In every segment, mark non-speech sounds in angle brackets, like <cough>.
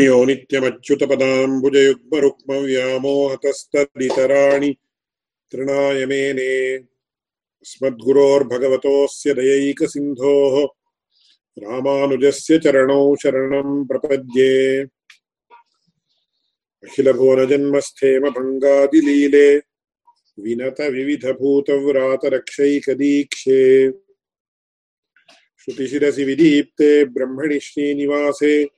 यो नित्यमच्युतपदाम्बुजयुग्मरुक्मव्यामोहतस्तदितराणि। तृणाय मेने अस्मद्गुरोर्भगवतोऽस्य दयैकसिन्धोः रामानुजस्य चरणौ शरणं प्रपद्ये। अखिलभुवनजन्मस्थेमभङ्गादिलीले विनतविविधभूतव्रातरक्षैकदीक्षे। श्रुतिशिरसि विदीप्ते ब्रह्मणि श्रीनिवासे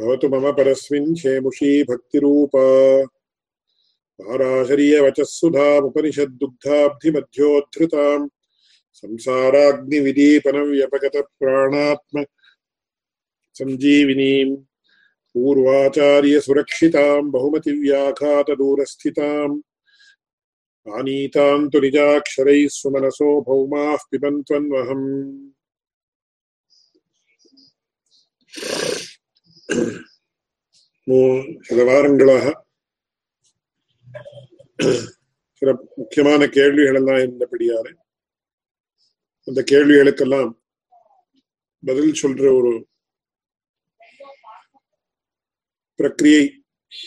भवतु मम परस्मिन् क्षेमुषी भक्तिरूपा। पाराशरीयवचः सुधामुपनिषद्दुग्धाब्धिमध्योद्धृताम् संसाराग्निविदीपनव्यपगतप्राणात्म सञ्जीविनीम् पूर्वाचार्यसुरक्षिताम्, बहुमतिव्याघातदूरस्थिताम्। आनीताम् तु निजाक्षरैः सुमनसो भौमाः पिबन्त्वन्वहम्। சில வாரங்களாக சில முக்கியமான கேள்விகள் எல்லாம் இருந்தபடியால அந்த கேள்விகளுக்கெல்லாம் பதில் சொல்ற ஒரு பிரக்கிரியை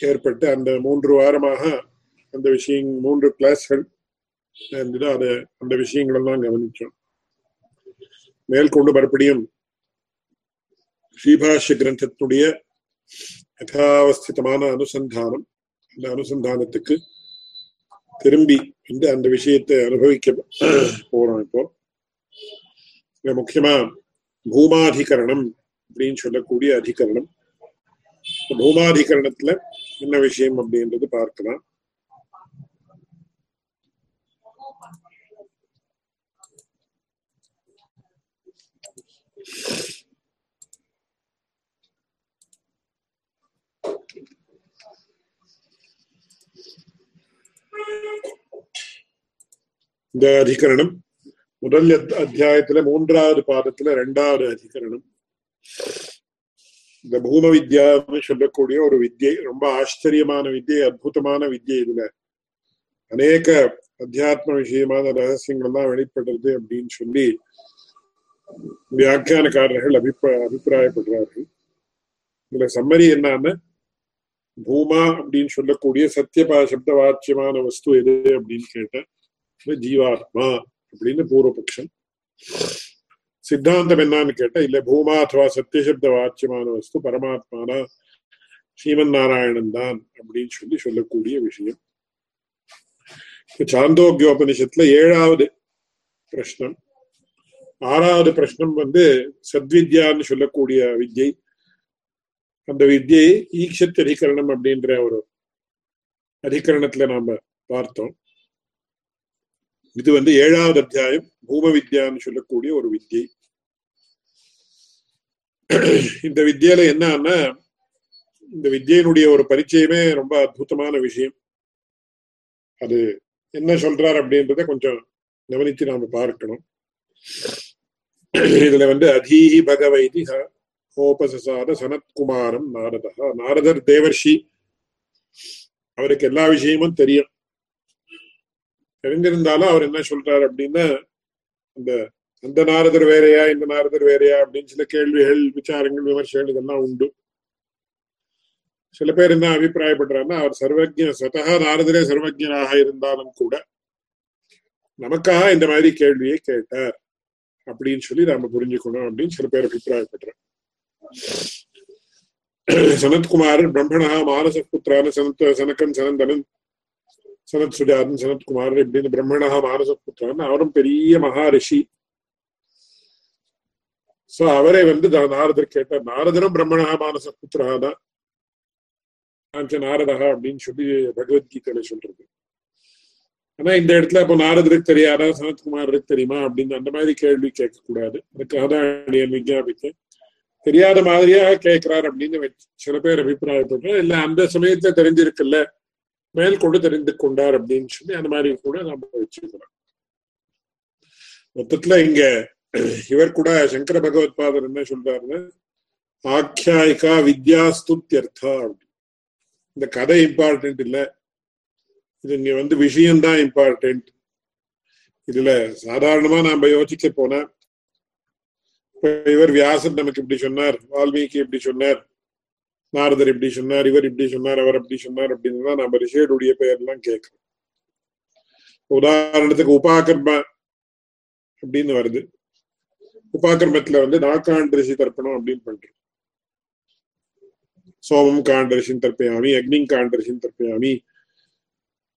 ஏற்பட்டு அந்த மூன்று வாரமாக அந்த விஷயம் மூன்று கிளாஸ்கள் இருந்தது அதை அந்த விஷயங்களெல்லாம் கவனிச்சோம். மேற்கொண்டு மறுபடியும் ஸ்ரீபாஷ்ய கிரந்தத்தினுடைய யதாவஸ்திதமான அனுசந்தானம் அந்த அனுசந்தானத்துக்கு திரும்பி வந்து அந்த விஷயத்தை அனுபவிக்க போறோம் இப்போ. முக்கியமா பூமாதிகரணம் அப்படின்னு சொல்லக்கூடிய அதிகரணம். பூமாதிகரணத்துல என்ன விஷயம் அப்படின்றது பார்க்கலாம். you இந்த அதிகரணம். முதல் அத்தியாயத்துல மூன்றாவது பாதத்துல ரெண்டாவது அதிகரணம். இந்த பூம வித்யான்னு சொல்லக்கூடிய ஒரு வித்யை ரொம்ப ஆச்சரியமான வித்யை அற்புதமான வித்யை இதுல. அநேக அத்தியாத்ம விஷயமான ரகசியங்களெல்லாம் வெளிப்படுறது அப்படின்னு சொல்லி வியாக்கியானக்காரர்கள் அபிப்பிராய அபிப்பிராயப்படுறார்கள். இதுல சம்மரி என்னன்னா பூமா அப்படின்னு சொல்லக்கூடிய சத்தியபா சப்த வாச்சியமான வஸ்து எது அப்படின்னு கேட்டேன். ஜீவாத்மா அப்படின்னு பூர்வபக்ஷம் சித்தாந்தம் என்னன்னு கேட்ட இல்ல பூமா அथवा சத்தியசப்த வாச்சியமான வஸ்து பரமாத்மானா ஸ்ரீமன் நாராயணன் தான் அப்படின்னு சொல்லி சொல்லக்கூடிய விஷயம். சாந்தோக்கியோபனிஷத்துல ஏழாவது பிரஷ்னம். ஆறாவது பிரஷ்னம் வந்து சத்வித்யான்னு சொல்லக்கூடிய வித்யை. அந்த வித்யை ஈக்ஷத் அதிகரணம் அப்படின்ற ஒரு அதிகரணத்துல நாம பார்த்தோம். இது வந்து ஏழாவது அத்தியாயம் பூம வித்யான்னு சொல்லக்கூடிய ஒரு வித்யை இந்த வித்யால என்னன்னா இந்த வித்யினுடைய ஒரு பரிச்சயமே ரொம்ப அற்புதமான விஷயம். அது என்ன சொல்றார் அப்படின்றத கொஞ்சம் கவனித்து நாம பார்க்கணும். இதுல வந்து அதீஹி பகவைதி கோபசசாத சனத்குமாரம் நாரதா நாரதர் தேவர்ஷி அவருக்கு எல்லா விஷயமும் தெரியும் தெரிஞ்சிருந்தாலும் அவர் என்ன சொல்றாரு அப்படின்னா அந்த அந்த நாரதர் வேறையா இந்த நாரதர் வேறையா அப்படின்னு சில கேள்விகள் விசாரங்கள் விமர்சனங்கள் இதெல்லாம் உண்டு சில பேர் என்ன அபிப்பிராயப்படுறாருன்னா அவர் சர்வஜ சதகா நாரதரே சர்வஜனாக இருந்தாலும் கூட நமக்காக இந்த மாதிரி கேள்வியை கேட்டார் அப்படின்னு சொல்லி நாம புரிஞ்சுக்கணும் அப்படின்னு சில பேர் அபிப்பிராயப்படுறேன் <clears throat> சனத்குமார் பிரம்மணா மானச புத்திரான சனத் சனக்கன் சனந்தனன் சனத் சுஜாதன் சனத்குமார் இப்படின்னு பிரம்மணா மானச புத்திரான் அவரும் பெரிய மகாரிஷி சோ அவரை வந்து நாரதர் கேட்டார் நாரதரும் பிரம்மணா மானச புத்திரா தான் நாரதா அப்படின்னு சொல்லி பகவத்கீதையில சொல்றது. ஆனா இந்த இடத்துல அப்போ நாரதருக்கு தெரியாதா சனத்குமாருக்கு தெரியுமா? அப்படின்னு அந்த மாதிரி கேள்வி கேட்கக்கூடாது. அதுக்காக தான் விஞ்ஞாபித்தேன் தெரியாத மாதிரியா கேட்கிறார் அப்படின்னு சில பேர் அபிப்பிராயப்படுறோம் இல்ல அந்த சமயத்துல தெரிஞ்சிருக்குல்ல. மேல் கொண்டு தெரிந்து கொண்டார் அப்படின்னு சொல்லி அந்த மாதிரி கூட நாம வச்சுக்கிறோம் மொத்தத்துல இங்க இவர் கூட சங்கர பகவத்பாதர் என்ன சொல்றாருன்னு ஆக்கியாயிகா வித்யாஸ்துத்யர்த்தா அப்படின்னு. இந்த கதை இம்பார்ட்டன்ட் இல்ல. இது இங்க வந்து விஷயம்தான் இம்பார்ட்டன்ட் இதுல சாதாரணமா நாம யோசிக்க போனா இவர் வியாசர் நமக்கு இப்படி சொன்னார் வால்மீகி இப்படி சொன்னார் நாரதர் இப்படி சொன்னார் இவர் இப்படி சொன்னார் அவர் அப்படி சொன்னார் அப்படின்னு தான் நம்ம ரிஷியருடைய பெயர்லாம் கேட்கிறோம். உதாரணத்துக்கு உபாகர்ம அப்படின்னு வருது. உபாகர்மத்துல வந்து நாக்காண்டு ரிஷி தர்ப்பணம் அப்படின்னு பண்றோம். சோமம் காண்டரிஷின் தர்ப்பயாமி அக்னி காண்டரிஷின் தர்ப்பயாமி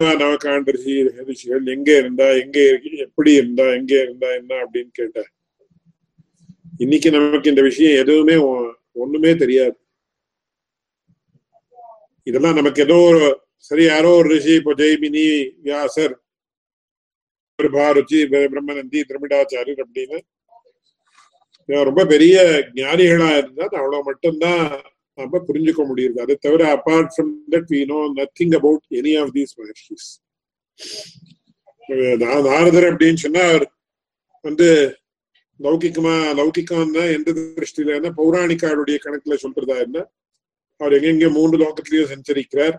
நவகாண்டரிஷி ரிஷிகள் எங்க இருந்தா எங்க எப்படி இருந்தா எங்க இருந்தா என்ன அப்படின்னு கேட்ட இன்னைக்கு நமக்கு இந்த விஷயம் எதுவுமே ஒண்ணுமே தெரியாது. இதெல்லாம் நமக்கு ஏதோ ஒரு சரி யாரோ ஒரு ரிஷி இப்போ ஜெய்மினி வியாசர் பாருச்சி பிரம்மநந்தி திருமிடாச்சாரியர் அப்படின்னு. ரொம்ப பெரிய ஞானிகளா இருந்தா அவ்வளவு மட்டும்தான் நம்ம புரிஞ்சுக்க முடியுது. அதை தவிர apart from that we know nothing about any of these மகர்ஷிஸ் நாரதர் அப்படின்னு சொன்னா அவர் வந்து லௌகிக்கமா லௌகிக்கம் தான் எந்த திருஷ்டில என்ன? பௌராணிக்காருடைய கணக்குல சொல்றதா என்ன? அவர் எங்கெங்க மூன்று லோகத்திலயும் சஞ்சரிக்கிறார்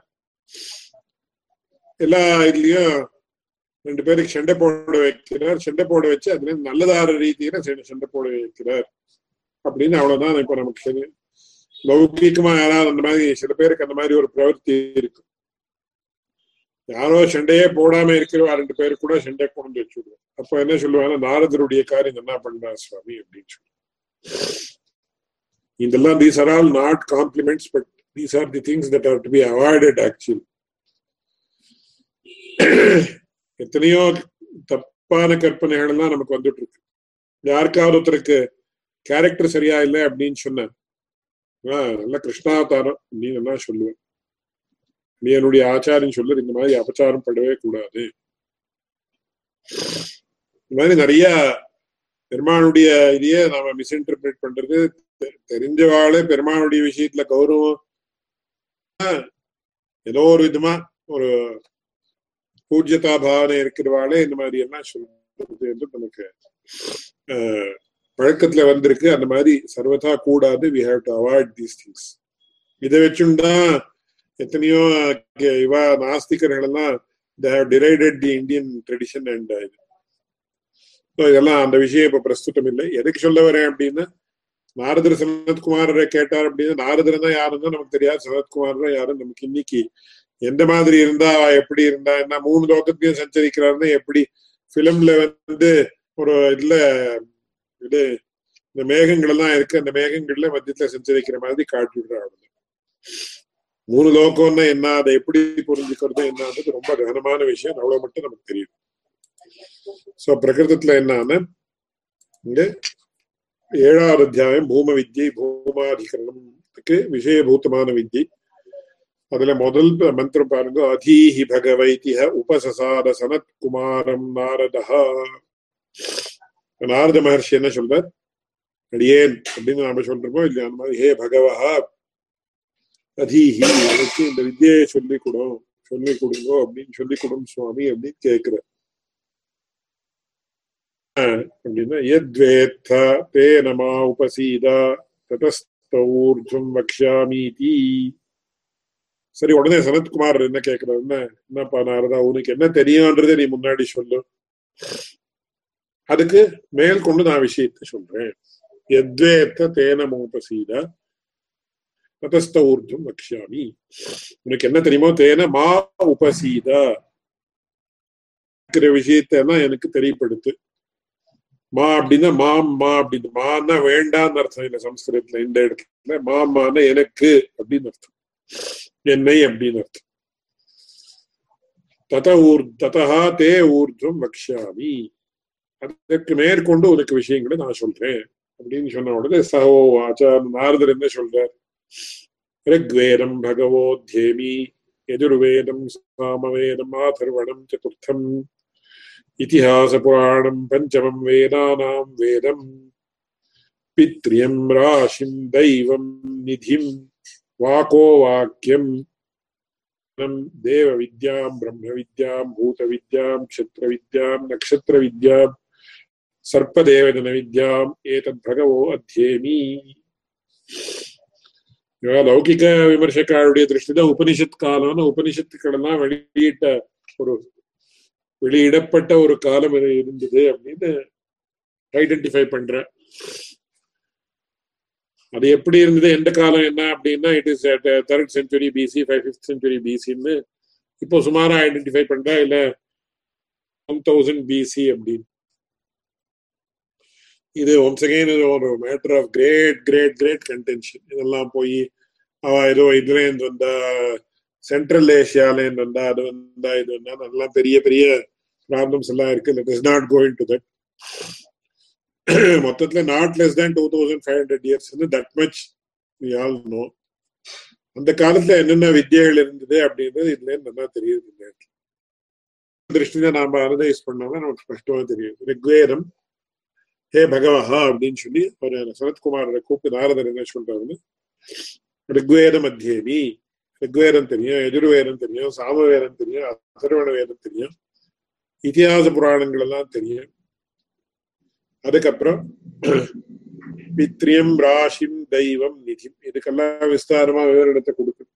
எல்லா இதுலயும் ரெண்டு பேருக்கு சண்டை போட வைக்கிறார். சண்டை போட வச்சு அதுல நல்லதார ரீதியில சண்டை போட வைக்கிறார். அப்படின்னு அவ்வளவுதான் இப்ப நமக்கு தெரியும். யாராவது அந்த மாதிரி சில பேருக்கு அந்த மாதிரி ஒரு பிரவர்த்தி இருக்கு. யாரோ சண்டையே போடாம இருக்கிறவா ரெண்டு பேரு கூட சண்டை கொண்டு வச்சுடுவோம் அப்ப என்ன சொல்லுவாங்க நாரதருடைய காரியம் என்ன பண்ணா சுவாமி? அப்படின்னு சொல்லுவாங்க. இதெல்லாம் these are all not compliments but these are the things that are to be avoided actually எத்தனையோ தப்பான கற்பனைகள் எல்லாம் நமக்கு வந்துட்டு இருக்கு யாருக்காவது ஒருத்தருக்கு கேரக்டர் சரியா இல்லை அப்படின்னு சொன்ன நல்ல கிருஷ்ணாவதாரம் அப்படின்னு நல்லா சொல்லுவேன். நீ என்னுடைய ஆச்சாரியம் சொல்லு இந்த மாதிரி அபச்சாரம் படவே கூடாது. இந்த மாதிரி நிறைய பெருமானுடைய இதையே நாம மிஸ்இன்டர்பிரேட் பண்றது தெரிஞ்சவாளே பெருமானுடைய விஷயத்துல கௌரவம். ஏதோ ஒரு விதமா ஒரு பூஜ்யதா பாவனை இருக்கிறவாளே இந்த மாதிரி எல்லாம் சொல்றது என்று நமக்கு பழக்கத்துல வந்திருக்கு. அந்த மாதிரி சர்வதா கூடாது. We have to avoid these things இதை வச்சுதான் எத்தனையோ இவா நாஸ்திகர்கள் எல்லாம் tried the Indian tradition and uh, இது. இதெல்லாம் அந்த விஷயம் இப்ப பிரஸ்துத்தம் இல்லை. எதுக்கு சொல்ல வரேன் அப்படின்னா நாரதர் சனத்குமாரரை கேட்டார் அப்படின்னா நாரதர் தான் யாருன்னா நமக்கு தெரியாது. சனத்குமார் யாரும் நமக்கு இன்னைக்கு எந்த மாதிரி இருந்தா எப்படி இருந்தா என்ன மூணு லோகத்தையும் சஞ்சரிக்கிறாருன்னா எப்படி? பிலிம்ல வந்து ஒரு இதுல இது இந்த மேகங்கள் எல்லாம் இருக்கு. அந்த மேகங்கள்ல மத்தியத்துல சஞ்சரிக்கிற மாதிரி காட்டி விடுறாங்க மூணு லோகம்னா என்ன? அதை எப்படி புரிஞ்சுக்கிறது என்னன்றது ரொம்ப கனமான விஷயம். அவ்வளவு மட்டும் நமக்கு தெரியும். சோ பிரகிருதத்துல என்னன்னா இங்க ஏழாவது அத்தியாயம் பூம வித்யை பூமாதிகரணத்துக்கு விஷயபூத்தமான வித்யை. அதுல முதல் மந்திரம் பாருங்க அதீஹி பகவைத்திஹ உபசசாத சனத் குமாரம் நாரதா நாரத மகர்ஷி என்ன சொல்றார்? அடியேன் அப்படின்னு நாம சொல்றோமோ இல்லையா ஹே பகவஹா அதீஹி எனக்கு இந்த வித்தியை சொல்லி கொடும் சொல்லி கொடுங்கோ அப்படின்னு சொல்லி கொடும் சுவாமி அப்படின்னு கேக்குற அப்படின்னா எத்வேத்த தே நமா உபசீதா ததஸ்தூர்ஜம் வக்ஷாமீதி. சரி உடனே சனத்குமார் என்ன கேக்குறாருன்னா என்னப்பா நாரதா உனக்கு என்ன தெரியும்ன்றதை நீ முன்னாடி சொல்லு. அதுக்கு மேல் கொண்டு நான் விஷயத்தை சொல்றேன். எத்வேத்த தேனமோபசீதா ததஸ்த ஊர்தும் வக்ஷாமி உனக்கு என்ன தெரியுமோ தேன மா உபசீத. இருக்கிற எனக்கு தெரியப்படுத்து. மா அப்படின்னா மாம் மா அப்படின்னு. மான்னா வேண்டான்னு அர்த்தம். இல்லை சம்ஸ்கிருதத்துல இந்த இடத்துல மாமான எனக்கு அப்படின்னு அர்த்தம். என்னை அப்படின்னு அர்த்தம். தத ஊர் ததா தே ஊர்ஜம் வக்ஷாமி அதற்கு மேற்கொண்டு உனக்கு விஷயங்களை நான் சொல்றேன். அப்படின்னு சொன்ன உடனே சகோ ஆச்சார நாரதர் என்ன சொல்றார்? ரிக்வேதம் பகவோத்யேமி எதிர்வேதம் சாமவேதம் ஆதர்வணம் சதுர்த்தம் இதிஹாச புராணம் பஞ்சமம் வேதானாம் வேதம் பித்ரியம் ராசிம் தெய்வம் நிதிம் வாக்கோ வாக்கியம் தேவ வித்யாம் பிரம்ம வித்யாம் பூத வித்யாம் லௌகிக விமர்சகாருடைய திருஷ்டியில உபனிஷத் காலம்னு உபனிஷத்துக்கள் எல்லாம் வெளியிட்ட ஒரு வெளியிடப்பட்ட ஒரு காலம் இருந்தது அப்படின்னு ஐடென்டிஃபை பண்ற. அது எப்படி இருந்தது? எந்த காலம் என்ன அப்படின்னா it is third century BC five fifth century பிசின்னு இப்போ சுமாராக ஐடென்டிஃபை பண்றா? இல்ல ஒன் தௌசண்ட் பிசி அப்படின்னு. இது ஒன்ஸ் அகெயின் ஒரு matter of great great great contention இதெல்லாம் போய் அவ ஏதோ இதுல இருந்து வந்தா சென்ட்ரல் ஏஷியால இருந்து வந்தா அது வந்தா இது வந்தா அதெல்லாம் பெரிய பெரிய ப்ராப்ளம்ஸ் எல்லாம் இருக்கு. That is not going to that மொத்தத்துல not less than two thousand five hundred years வந்து தட் மச் ஆல் நோ அந்த காலத்துல என்னென்ன வித்தியைகள் இருந்தது அப்படின்றது இதுல நல்லா தெரியுது. இந்த திருஷ்டியில நாம அனலைஸ் பண்ணோம்னா நமக்கு ஸ்பஷ்டமா தெரியும். ரிக்வேதம் ஹே பகவஹா அப்படின்னு சொல்லி ஒரு சரத்குமாரோட கூப்பிட்டு நாரதர் என்ன சொல்றாருன்னு ரிக்வேதம் அத்தியமி. ரிக்வேதம் தெரியும் எஜுர்வேதம் தெரியும் சாமவேதம் தெரியும் அதர்வண வேதம் தெரியும் இதிகாச புராணங்கள் எல்லாம் தெரியும். அதுக்கப்புறம் பித்ரியம் ராசிம் தெய்வம் நிதிம் இதுக்கெல்லாம் விஸ்தாரமா விவரணத்தை கொடுக்கணும்.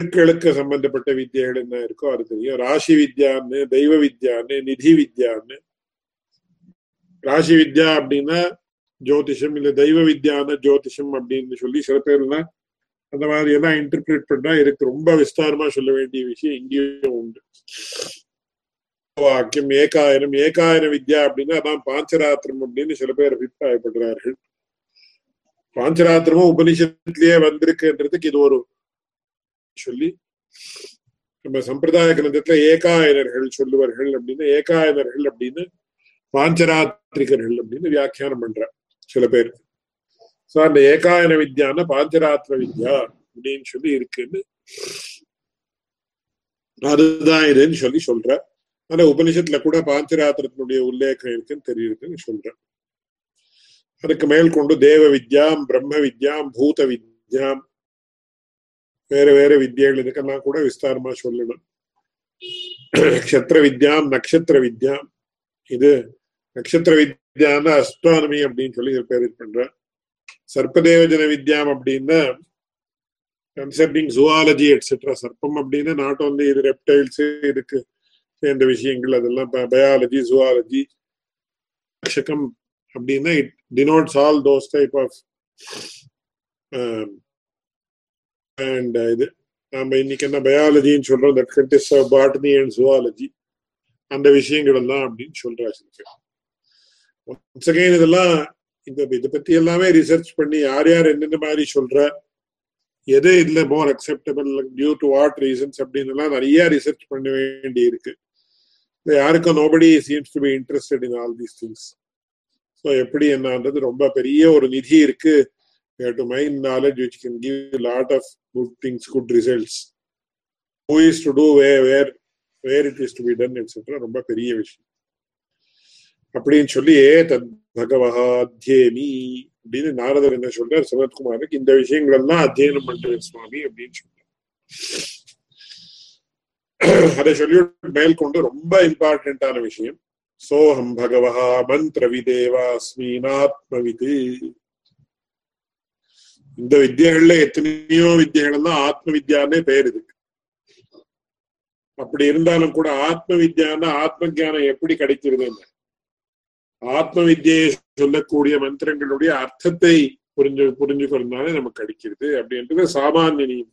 மக்களுக்கு சம்பந்தப்பட்ட வித்தியைகள் என்ன இருக்கோ அது தெரியும். ராசி வித்யான்னு தெய்வ வித்யான்னு நிதி வித்யான்னு ராசி வித்யா அப்படின்னா ஜோதிஷம் இல்ல தெய்வ வித்யான ஜோதிஷம் அப்படின்னு சொல்லி சில பேர்லாம் அந்த மாதிரி எல்லாம் இன்டர்பிரேட் பண்ணா இதுக்கு ரொம்ப விஸ்தாரமா சொல்ல வேண்டிய விஷயம் இங்கேயும் உண்டு. வாக்கியம் ஏகாயனம் ஏகாயன வித்யா அப்படின்னா அதான் பாஞ்சராத்திரம் அப்படின்னு சில பேர் அபிப்பிராயப்படுறார்கள். பாஞ்சராத்திரமும் உபனிஷத்துலயே வந்திருக்குன்றதுக்கு இது ஒரு சொல்லி நம்ம சம்பிரதாய கிரந்தத்துல ஏகாயனர்கள் சொல்லுவார்கள் அப்படின்னு ஏகாயனர்கள் அப்படின்னு பாஞ்சராத்திரிகர்கள் அப்படின்னு வியாக்கியானம் பண்ற சில பேருக்கு சோ அந்த ஏகாயன வித்யான பாஞ்சராத்திர வித்யா அப்படின்னு சொல்லி இருக்குன்னு அதுதான் இதுன்னு சொல்லி சொல்ற ஆனா உபனிஷத்துல கூட பாஞ்சராத்திரத்தினுடைய உல்லேகம் இருக்குன்னு தெரியுதுன்னு சொல்றேன் அதுக்கு மேல் கொண்டு தேவ வித்யாம் பிரம்ம வித்யாம் பூத வித்யாம் வேற வேற வித்யைகள் இதுக்கெல்லாம் கூட விஸ்தாரமா சொல்லணும். நக்ஷத்திர வித்யாம் நக்ஷத்திர வித்யாம் இது நட்சத்திர வித்யான்னா அஸ்ட்ரானமி அப்படின்னு சொல்லி பேர் பண்றேன் சர்ப்பதேவஜன வித்யாம் அப்படின்னா கன்செப்டிங் ஜுவாலஜி எட்ஸெட்ரா சர்ப்பம் அப்படின்னா நாட் ஓன்லி இது ரெப்டைல்ஸ் இருக்கு சேர்ந்த விஷயங்கள் அதெல்லாம் பயாலஜி ஜுவாலஜி ரக்ஷகம் அப்படின்னா it denotes all those type of and இது நாம இன்னைக்கு என்ன பயாலஜின்னு சொல்றோம் that consists of botany and zoology அந்த விஷயங்கள் எல்லாம் அப்படின்னு சொல்றா சில ஒன்ஸ் அகைன் இதெல்லாம் இந்த இதை பத்தி எல்லாமே ரிசர்ச் பண்ணி யார் யார் என்னென்ன மாதிரி சொல்ற எது இதுல more acceptable due to what reasons அப்படின்னு எல்லாம் நிறைய ரிசர்ச் பண்ண வேண்டி இருக்கு யாருக்கும் nobody seems to be interested in all these things so எப்படி என்னன்றது ரொம்ப பெரிய ஒரு நிதி இருக்கு. To mind knowledge which can give lot of good things good results who is to do way where where it is to be done etcetera ரொம்ப பெரிய விஷயம். அப்படின்னு சொல்லி ஏ தத் பகவஹாத்யேமி அப்படின்னு நாரதர் என்ன சொல்றார் சனத்குமாருக்கு இந்த விஷயங்கள் எல்லாம் அத்தியனம் பண்றேன் சுவாமி அப்படின்னு சொல்றார். அதை சொல்லி மேல் கொண்டு ரொம்ப இம்பார்ட்டன்டான விஷயம். சோஹம் பகவஹா மந்திர விதேவாஸ்மீனாத்மவிது இந்த வித்தியகள்ல எத்தனையோ வித்தியகள் எல்லாம் ஆத்ம வித்யான்னே பேர் இருக்கு. அப்படி இருந்தாலும் கூட ஆத்ம வித்யான்னா ஆத்ம ஜானம் எப்படி கிடைக்கிறது ஆத்ம வித்தியை சொல்லக்கூடிய மந்திரங்களுடைய அர்த்தத்தை புரிஞ்சு புரிஞ்சுக்கிறதுனால நமக்கு அடிக்கிறது அப்படின்றது சாமானிய நீதி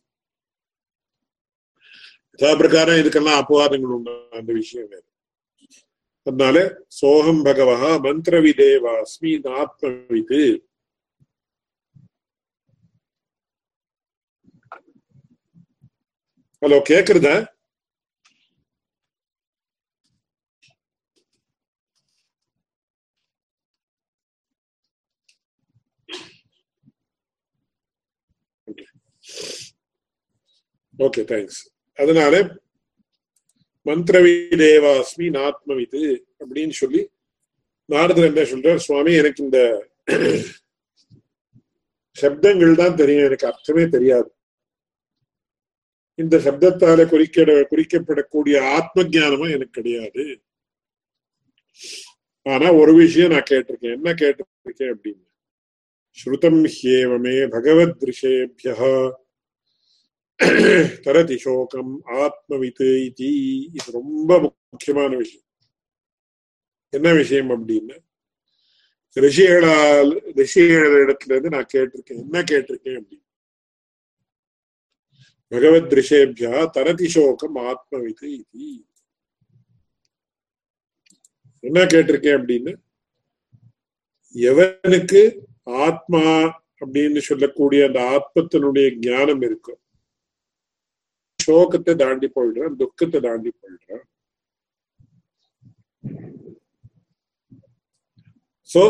பிரகாரம் இதுக்கெல்லாம் அபவாதங்கள் உண்டு. அந்த விஷயம் வேறு. அதனால சோகம் பகவா மந்திர விதேவாஸ்மி ஆத்மவிது ஹலோ கேக்குறதா? ஓகே தேங்க்ஸ் அதனால மந்திரவிதேவாஸ்மி நாத்மவிது அப்படின்னு சொல்லி நாரதர் என்ன சொல்றார் சுவாமி எனக்கு இந்த சப்தங்கள் தான் தெரியும் எனக்கு அர்த்தமே தெரியாது. இந்த சப்தத்தால குறிக்க குறிக்கப்படக்கூடிய ஆத்ம ஜானமும் எனக்கு கிடையாது. ஆனா ஒரு விஷயம் நான் கேட்டிருக்கேன். என்ன கேட்டிருக்கேன் அப்படின்னு. ஸ்ருதம் ஹேவமே பகவத் ரிஷேபியா <clears throat> தரதி சோகம் ஆத்மவித்து இது இது ரொம்ப முக்கியமான விஷயம். என்ன விஷயம் அப்படின்னு ரிஷிகளால் ரிஷிகள இடத்துல இருந்து நான் கேட்டிருக்கேன். என்ன கேட்டிருக்கேன் அப்படின்னு பகவத் ரிஷேபியா தரதி சோகம் ஆத்மவித்து இது என்ன கேட்டிருக்கேன் அப்படின்னு எவனுக்கு ஆத்மா அப்படின்னு சொல்லக்கூடிய அந்த ஆத்மத்தினுடைய ஞானம் இருக்கும் சோகத்தை தாண்டி போயிடுறான் துக்கத்தை தாண்டி போயிடுறான் சோ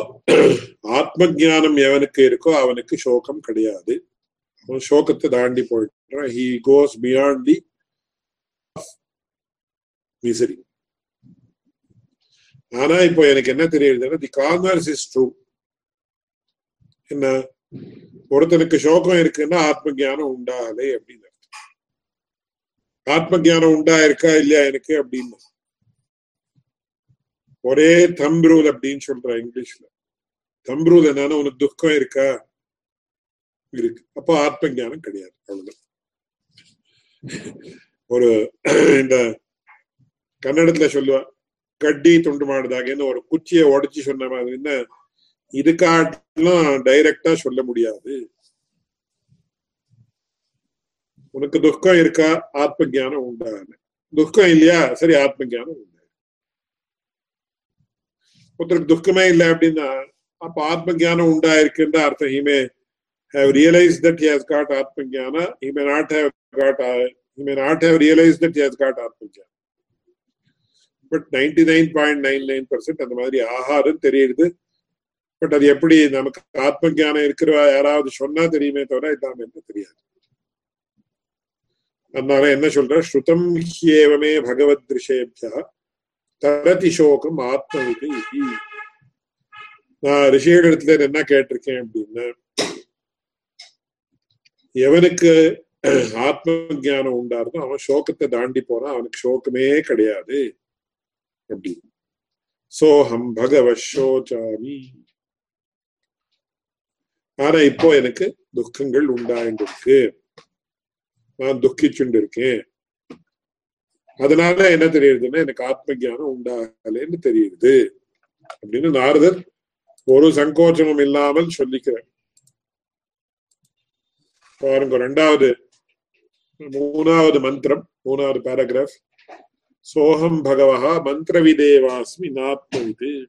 ஆத்ம ஜானம் எவனுக்கு இருக்கோ அவனுக்கு சோகம் கிடையாது. அவன் சோகத்தை தாண்டி போயிடுறான். He goes beyond the misery ஆனா இப்போ எனக்கு என்ன தெரியுதுன்னா தி கான்வர்ஸ் இஸ் ட்ரூ என்ன? ஒருத்தனுக்கு சோகம் இருக்குன்னா ஆத்ம ஜானம் உண்டாகலை அப்படின்னு. ஆத்ம ஜானம் உண்டா இருக்கா இல்லையா எனக்கு அப்படின்னு. ஒரே தம்ப்ரூல் அப்படின்னு சொல்ற இங்கிலீஷ்ல. தம்ப்ரூல் என்னன்னா உனக்கு துக்கம் இருக்கா? இருக்கு. அப்போ ஆத்ம ஜானம் கிடையாது. அவ்வளவுதான். ஒரு இந்த கன்னடத்துல சொல்லுவா கட்டி துண்டு மாடுதாகன்னு ஒரு குச்சியை உடைச்சு சொன்ன மாதிரி என்ன? இதுக்காட்டிலும் டைரக்டா சொல்ல முடியாது. உனக்கு துக்கம் இருக்கா? ஆத்ம ஜானம் உண்டான துக்கம் இல்லையா? சரி ஆத்ம ஜானம் உண்டா. ஒருத்தருக்கு துக்கமே இல்லை அப்படின்னா அப்ப ஆத்ம ஜானம் உண்டாயிருக்குன்ற அர்த்தம். He may have realise that he has got ஆத்ம Jnana, he may not have got uh, may not have realise that that he has got but ninety nine point nine nine percent அந்த மாதிரி ஆகாரம் தெரியுது. But அது எப்படி நமக்கு ஆத்ம ஜானம் இருக்கிற யாராவது சொன்னா தெரியுமே தவிர இல்லாம என்ன தெரியாது. அதனால என்ன சொல்ற ஸ்ருதம் ஹியேவமே பகவத் ரிஷேபியா தரதி சோகம் ஆத்மவிதி நான் ரிஷிகளிடத்துல என்ன கேட்டிருக்கேன் அப்படின்னா எவனுக்கு ஆத்ம ஜானம் உண்டாருதோ அவன் சோகத்தை தாண்டி போறான் அவனுக்கு சோகமே கிடையாது அப்படி சோஹம் பகவஷோச்சாமி ஆனா இப்போ எனக்கு துக்கங்கள் உண்டாயிருக்கு நான் துக்கிச்சுண்டு இருக்கேன். அதனால என்ன தெரியுதுன்னா எனக்கு ஆத்ம ஜானம் உண்டாகலைன்னு தெரியுது. அப்படின்னு நாரதர் ஒரு சங்கோச்சமும் இல்லாமல் சொல்லிக்கிறேன் பாருங்க ரெண்டாவது மூணாவது மந்திரம் மூணாவது பேராகிராஃப் சோகம் பகவஹா மந்திரவிதேவாஸ்மி நாத்மவிது.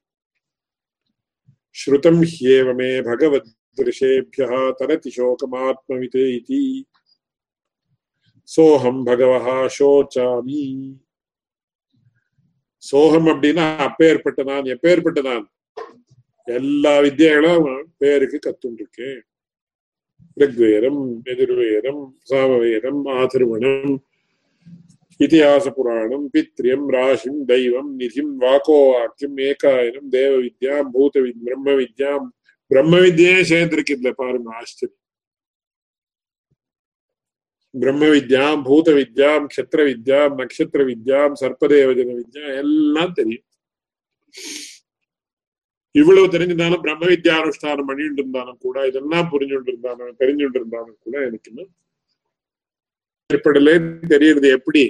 ஸ்ருதம் ஹியேவமே பகவத் திருஷேபியா தரதி சோகமாத்மவிது இதி சோகம் பகவஹா சோச்சாமி. சோகம் அப்படின்னா அப்பேற்பட்ட நான் எப்பேற்பட்ட நான். எல்லா வித்தியைகளும் பேருக்கு கத்துண்டிருக்கேன். ரிக்வேதம் எதிர்வேதம் சாமவேதம் ஆதிர்வணம் இத்தியாச புராணம் பித்ரியம் ராசிம் தெய்வம் நிதிம் வாக்கோ வாக்கியம் ஏகாயனம் தேவ வித்யா பூத பிரம்ம வித்யா பிரம்ம வித்யே சேர்ந்திருக்கு இதுல பாருங்க ஆச்சரியம். பிரம்ம வித்யாம் பூத வித்யாம் க்ஷத்திர வித்யாம் நட்சத்திர வித்யாம் சர்ப்பதேவஜன வித்யா எல்லாம் தெரியும் இவ்வளவு தெரிஞ்சிருந்தாலும் பிரம்ம வித்யானுஷ்டானம் பண்ணிட்டு இருந்தாலும் கூட இதெல்லாம் புரிஞ்சுட்டு இருந்தாலும் தெரிஞ்சுட்டு இருந்தாலும் கூட எனக்கு இன்னும் ஏற்படலே தெரியறது எப்படி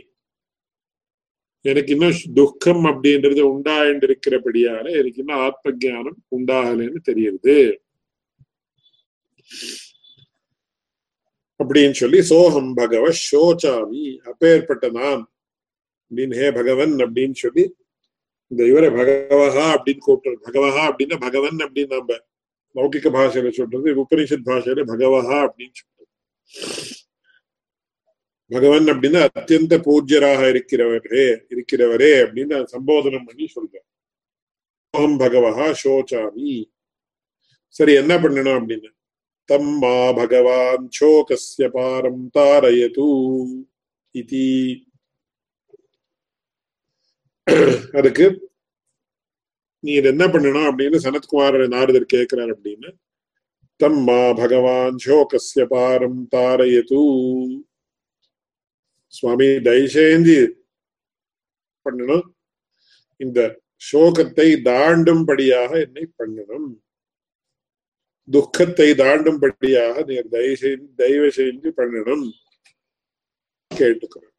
எனக்கு இன்னும் துக்கம் அப்படின்றது உண்டாயின்னு இருக்கிறபடியால எனக்கு இன்னும் ஆத்ம ஜானம் உண்டாகலன்னு தெரியுது அப்படின்னு சொல்லி சோஹம் பகவ சோச்சாமி அப்பேற்பட்ட நான் அப்படின்னு ஹே பகவன் அப்படின்னு சொல்லி இந்த இவரை பகவஹா அப்படின்னு கூப்பிட்டு பகவஹா அப்படின்னா பகவன் அப்படின்னு நம்ம லௌகிக பாஷையில சொல்றது உபனிஷத் பாஷையில பகவஹா அப்படின்னு சொல்றது. பகவன் அப்படின்னா அத்தியந்த பூஜ்யராக இருக்கிறவரே இருக்கிறவரே அப்படின்னு சம்போதனம் பண்ணி சொல்றேன். அகம் பகவஹா சோச்சாமி சரி என்ன பண்ணணும் அப்படின்னு? தம் மா பகவான் சோகஸ்ய பாரம் தாரயது இதி அதுக்கு நீ என்ன பண்ணணும் அப்படின்னு சனத்குமார் நாரதர் கேட்கிறார் அப்படின்னு. தம்மா பகவான் சோகசிய பாரம் தாரயது சுவாமி தயசேந்தி பண்ணணும். இந்த சோகத்தை தாண்டும்படியாக என்னை பண்ணணும். துக்கத்தை தாண்டும்படியாக நீர் தயசெய்து தயவு செஞ்சு பண்ணணும் கேட்டுக்கிறோம்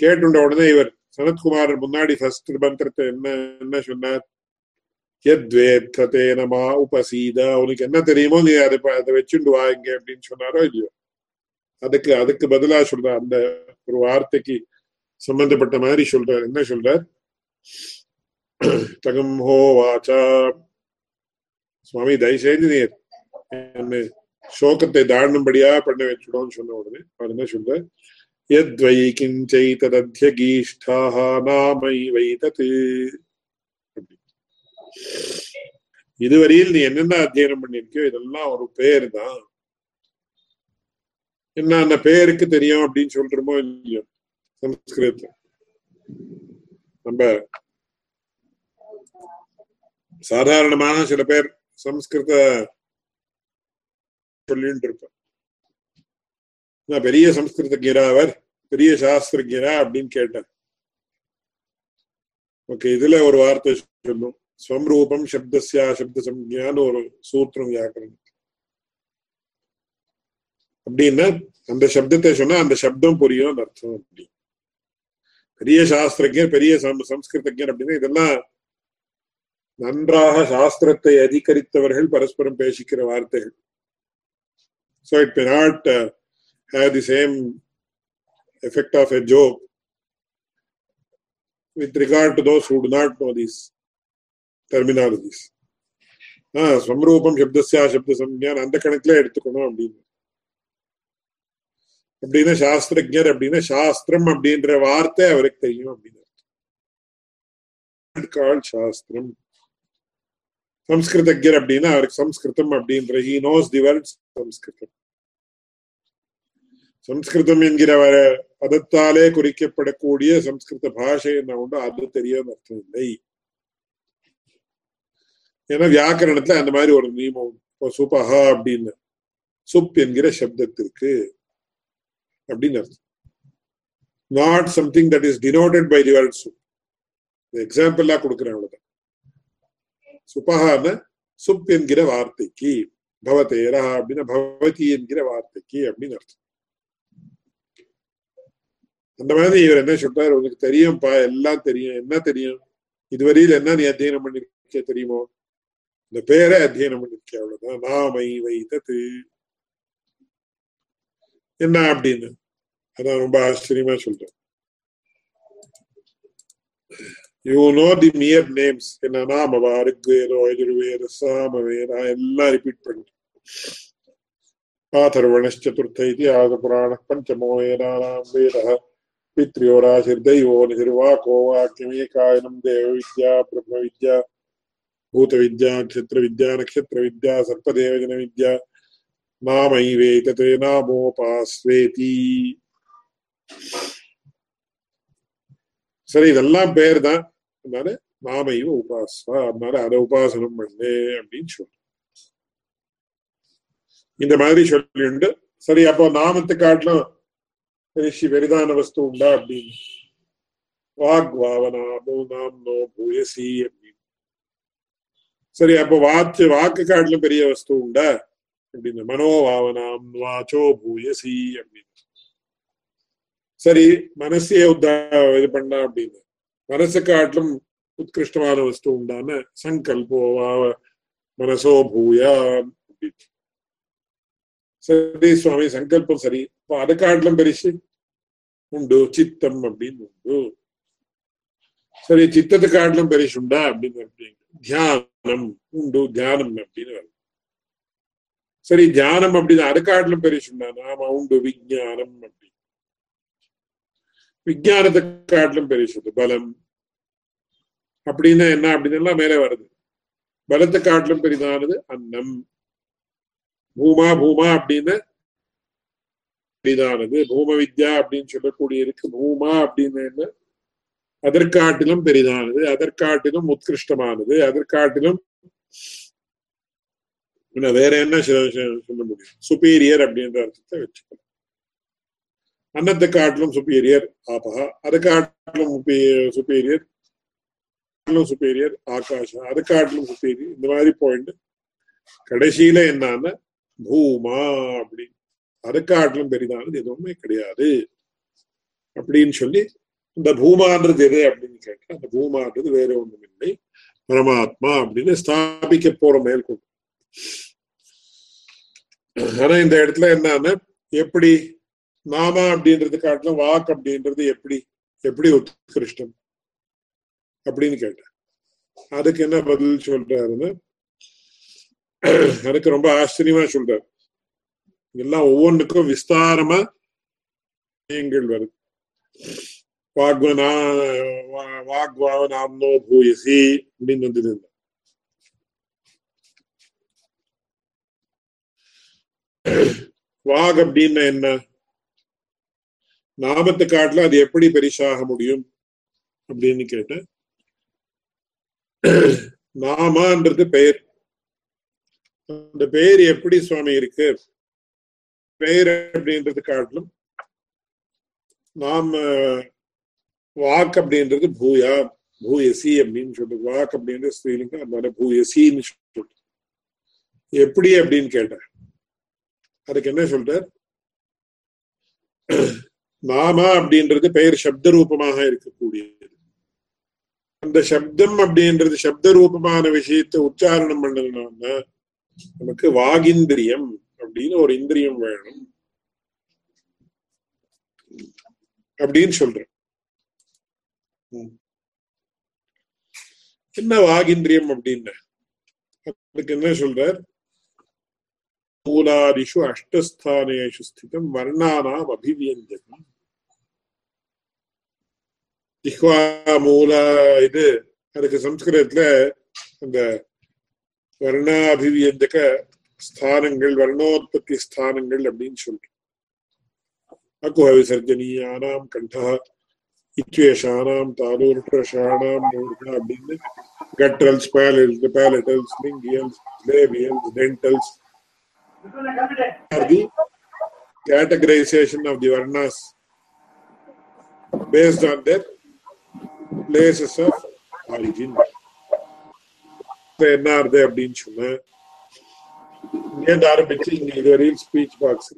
கேட்டுண்ட உடனே இவர் சனத்குமார் முன்னாடி ஃபர்ஸ்ட் மந்திரத்தை என்ன என்ன சொன்னார்? எத்வேத்தே நமா உபசீத. உனக்கு என்ன தெரியுமோ நீ அதை அதை வச்சுண்டு வா இங்க அப்படின்னு சொன்னாரோ இல்லையோ? அதுக்கு அதுக்கு பதிலா சொல்ற அந்த ஒரு வார்த்தைக்கு சம்பந்தப்பட்ட மாதிரி சொல்றார் என்ன சொல்றார் <clears throat> தகம் ஹோ வாச்சா சுவாமி தயவுசெய்து நீர் என்ன சோகத்தை தாண்டும்படியா பண்ண வச்சுடோன்னு சொன்ன உடனே அவர் என்ன சொல்ற. எத்வை கிஞ்சை ததத்யகீஷ்டாக நாமை வைத்தது இதுவரையில் நீ என்னென்ன அத்தியனம் பண்ணிருக்கியோ இதெல்லாம் ஒரு பேர் தான் என்ன அந்த பேருக்கு தெரியும் அப்படின்னு சொல்றோமோ இல்லையோ? சம்ஸ்கிருதம் நம்ம சாதாரணமான சில பேர் சம்ஸ்கிருத சொல்லின்னு இருப்பேன் நான் பெரிய சம்ஸ்கிருதஜரா அவர் பெரிய சாஸ்திரஜரா அப்படின்னு கேட்டேன். ஓகே இதுல ஒரு வார்த்தை சொல்லும். ஸ்வம்ரூபம் சப்தஸ்யா சப்த சம்ஜான்னு ஒரு சூத்திரம் வியாக்கரணம் அப்படின்னா அந்த சப்தத்தை சொன்னா அந்த சப்தம் புரியும் அர்த்தம் அப்படி பெரிய சாஸ்திரஜர் பெரிய சம்ஸ்கிருதஜர் அப்படின்னா இதெல்லாம் நன்றாக சாஸ்திரத்தை அதிகரித்தவர்கள் பரஸ்பரம் பேசிக்கிற வார்த்தைகள். So it may not have the same effect of a joke with regard to those who do not know these terminologies ah ஸ்வம்ரூபம் சப்தஸ்யா சப்த சம்ஞான் அந்த கணக்குல எடுத்துக்கணும் அப்படின்னு. அப்படின்னா சாஸ்திரஜர் அப்படின்னா சாஸ்திரம் அப்படின்ற வார்த்தை அவருக்கு தெரியும் அப்படின்னு கால் சாஸ்திரம். சம்ஸ்கிருதஜர் அப்படின்னா அவருக்கு சம்ஸ்கிருதம் அப்படின்ற he knows the word Samskritam. Samskritam என்கிற பதத்தாலே குறிக்கப்படக்கூடிய சம்ஸ்கிருத பாஷை என்ன உண்டோ அது தெரியும் அர்த்தம் இல்லை ஏன்னா வியாக்கரணத்துல அந்த மாதிரி ஒரு நியமம் சுபஹா அப்படின்னு சுப் என்கிற சப்தத்திற்கு அப்படின்னு அர்த்தம். Not something that is denoted by the word சுப். எக்ஸாம்பிளா கொடுக்குறேன் அவ்வளவுதான். சுபஹான சுப் என்கிற வார்த்தைக்கு பவதேரா அப்படின்னா பவதி என்கிற வார்த்தைக்கு அப்படின்னு அர்த்தம். அந்த மாதிரி இவர் என்ன சொல்றாரு? உனக்கு தெரியும்பா? எல்லாம் தெரியும். என்ன தெரியும்? இதுவரையில் என்ன நீ அத்தியனம் பண்ணிருக்க தெரியுமோ? இந்த பேரை அத்தியனம் பண்ணிருக்க அவ்வளவுதான். நாமை வைத்தது. என்ன அப்படின்னு. அதான் ரொம்ப ஆச்சரியமா சொல்றேன். you know the mere names என்ன நாமவா ரிக்வேதோ எஜுர்வேத சாமவேதா எல்லாம் ரிப்பீட் பண்ணிட்டு ஆதர்வணச்சதுர்த்த இதிகாச புராண பஞ்சமோ வேதானாம் வேதः पित्र्योराशिर्दैवो निशिर्वाको वाक्यमेकायनं देवविद्या ब्रह्मविद्या भूतविद्या नक्षत्रविद्या नक्षत्रविद्या सर्पदेवजनविद्या नामैवेतते नामोपास्वेति சரி இதெல்லாம் பேர் தான் அதனால நாமையும் உபாசா அதனால அதை உபாசனம் பண்ணு அப்படின்னு சொல்ற இந்த மாதிரி சொல்லிண்டு சரி அப்போ நாமத்தை காட்டிலும் ரிஷி வெரிதான வஸ்து உண்டா அப்படின்னு. வாக்வாவனா நாம் நோ பூயசி அப்படின்னு. சரி அப்போ வாச்சு வாக்கு காட்டிலும் பெரிய வஸ்து உண்டா அப்படின்னு. மனோவாவனாம் வாச்சோ பூயசி அப்படின்னு. சரி மனசையே உத்தா இது பண்ணா அப்படின்னு. மனசு காட்டிலும் உத்கிருஷ்டமான வஸ்து உண்டான சங்கல்போ வாவ மனசோ பூயா சரி சுவாமி சங்கல்பம் சரி இப்போ அதை காட்டிலும் பெருசு உண்டு சித்தம் அப்படின்னு உண்டு சரி சித்தத்தை காட்டிலும் பெருசுண்டா அப்படின்னு அப்படின்னு தியானம் உண்டு தியானம் அப்படின்னு வருது சரி தியானம் அப்படின்னு அது காட்டிலும் பெருசுண்டா நாம உண்டு விஜயானம் அப்படின்னு விஜயானத்தை காட்டிலும் பெரிசுது பலம். அப்படின்னா என்ன? அப்படின்னு எல்லாம் மேலே வருது. பலத்தை காட்டிலும் பெரிதானது? அன்னம். பூமா பூமா அப்படின்னு பெரிதானது. பூம வித்யா அப்படின்னு சொல்லக்கூடிய இருக்கு பூமா அப்படின்னு என்ன? அதற்காட்டிலும் பெரிதானது. அதற்காட்டிலும் உத்கிருஷ்டமானது. அதற்காட்டிலும் வேற என்ன சொல்ல முடியும்? சுப்பீரியர் அப்படின்ற அர்த்தத்தை வச்சுக்கலாம் அன்னத்தை காட்டிலும் சுப்பீரியர் ஆபகா. அதை காட்டிலும் சுப்பீரியர் சுப்பீரியர் ஆகாஷா. அதை காட்டிலும் சுப்பீரியர் இந்த மாதிரி போயிண்ட் கடைசியில என்னன்னா பூமா அப்படின்னு அதை காட்டிலும் பெரிதானது எதுவுமே கிடையாது. அப்படின்னு சொல்லி இந்த பூமான்றது எது அப்படின்னு கேட்டா அந்த பூமான்றது வேற ஒண்ணும் இல்லை. பரமாத்மா அப்படின்னு ஸ்தாபிக்க போற மேற்கொண்டு ஆனா இந்த இடத்துல என்னன்னா எப்படி நாம அப்படின்றது காட்டிலும் வாக் அப்படின்றது எப்படி எப்படி உத்கிருஷ்டம் அப்படின்னு கேட்டேன். அதுக்கு என்ன பதில் சொல்றாருன்னு எனக்கு ரொம்ப ஆச்சரியமா சொல்றாரு. எல்லாம் ஒவ்வொன்றுக்கும் விஸ்தாரமா விஷயங்கள் வருது வாக்வனா வாக்வாவனாம்னோ பூயசி அப்படின்னு வந்து வாக் அப்படின்னா என்ன? நாமத்தை காட்டுல அது எப்படி பெரிசாக முடியும் அப்படின்னு கேட்டேன். நாமான்றது பெயர். அந்த பெயர் எப்படி சுவாமி இருக்கு? பெயர் அப்படின்றது காட்டிலும் நாம வாக் அப்படின்றது பூயா பூயசி அப்படின்னு சொல்றது. வாக் அப்படின்றது ஸ்ரீலிங்கம் அதனால பூயசின்னு சொல்றது எப்படி அப்படின்னு கேட்டேன். அதுக்கு என்ன சொல்றார்? மாமா அப்படின்றது பெயர் சப்த ரூபமாக இருக்கக்கூடியது. அந்த சப்தம் அப்படின்றது சப்த ரூபமான விஷயத்தை உச்சாரணம் பண்ணதுனால நமக்கு வாகிந்திரியம் அப்படின்னு ஒரு இந்திரியம் வேணும் அப்படின்னு சொல்றேன் என்ன வாகிந்திரியம் அப்படின்னு அதுக்கு என்ன சொல்றார்? மூலாதிஷு அஷ்டஸ்தானேஷு ஸ்திதம் வர்ணானாம் அபிவியஞ்சகம் ஜிஹ்வா மூல இது அதுக்கு சம்ஸ்கிருதத்துல அந்த வர்ணாபிவியஞ்சக ஸ்தானங்கள் வர்ணோத்பத்தி ஸ்தானங்கள் அப்படின்னு சொல்றோம் அகுஹ விசர்ஜனீயானாம் கண்டா இத்வேஷானாம் தாலூர்ஷானாம் மூர்கா அப்படின்னு கட்ரல்ஸ் பேலல்ஸ் பேலட்டல்ஸ் லிங்கியல்ஸ் லேபியல்ஸ் டென்டல்ஸ் are the categorization of the varnas based on their places of origin. என்ன ஆறுது அப்படின்னு சொன்ன இங்கேருந்து ஆரம்பிச்சு? இங்க இதுவரையில் ஸ்பீச் பாக்ஸ்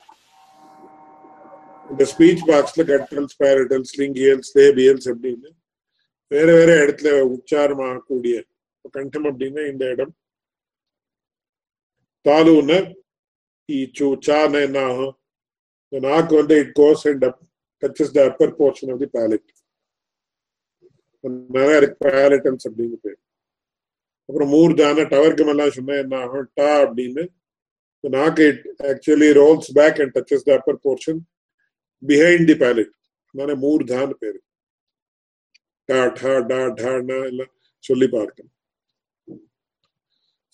இந்த ஸ்பீச் பாக்ஸ்ல கட்ரல்ஸ் பேரட்டல்ஸ் லிங்கியல்ஸ் லேபியல்ஸ் அப்படின்னு வேற வேற இடத்துல உச்சாரம் ஆகக்கூடிய கண்டம் அப்படின்னா இந்த இடம். தாலுன்னா சான என்ன ஆகும் இந்த நாக்கு வந்து it goes and touches the upper portion of the palate அதனால அதுக்கு பேலட்டல்ஸ் அப்படின்னு பேர் அப்புறம் மூர்தான டவர்க்கம் எல்லாம் சொன்னா என்ன ஆகும் டா அப்படின்னு நாக்கு it actually rolls back and touches the upper portion behind the palate அதனால மூர்தான் பேரு டா டா டா டானா எல்லாம் சொல்லி பார்க்கணும்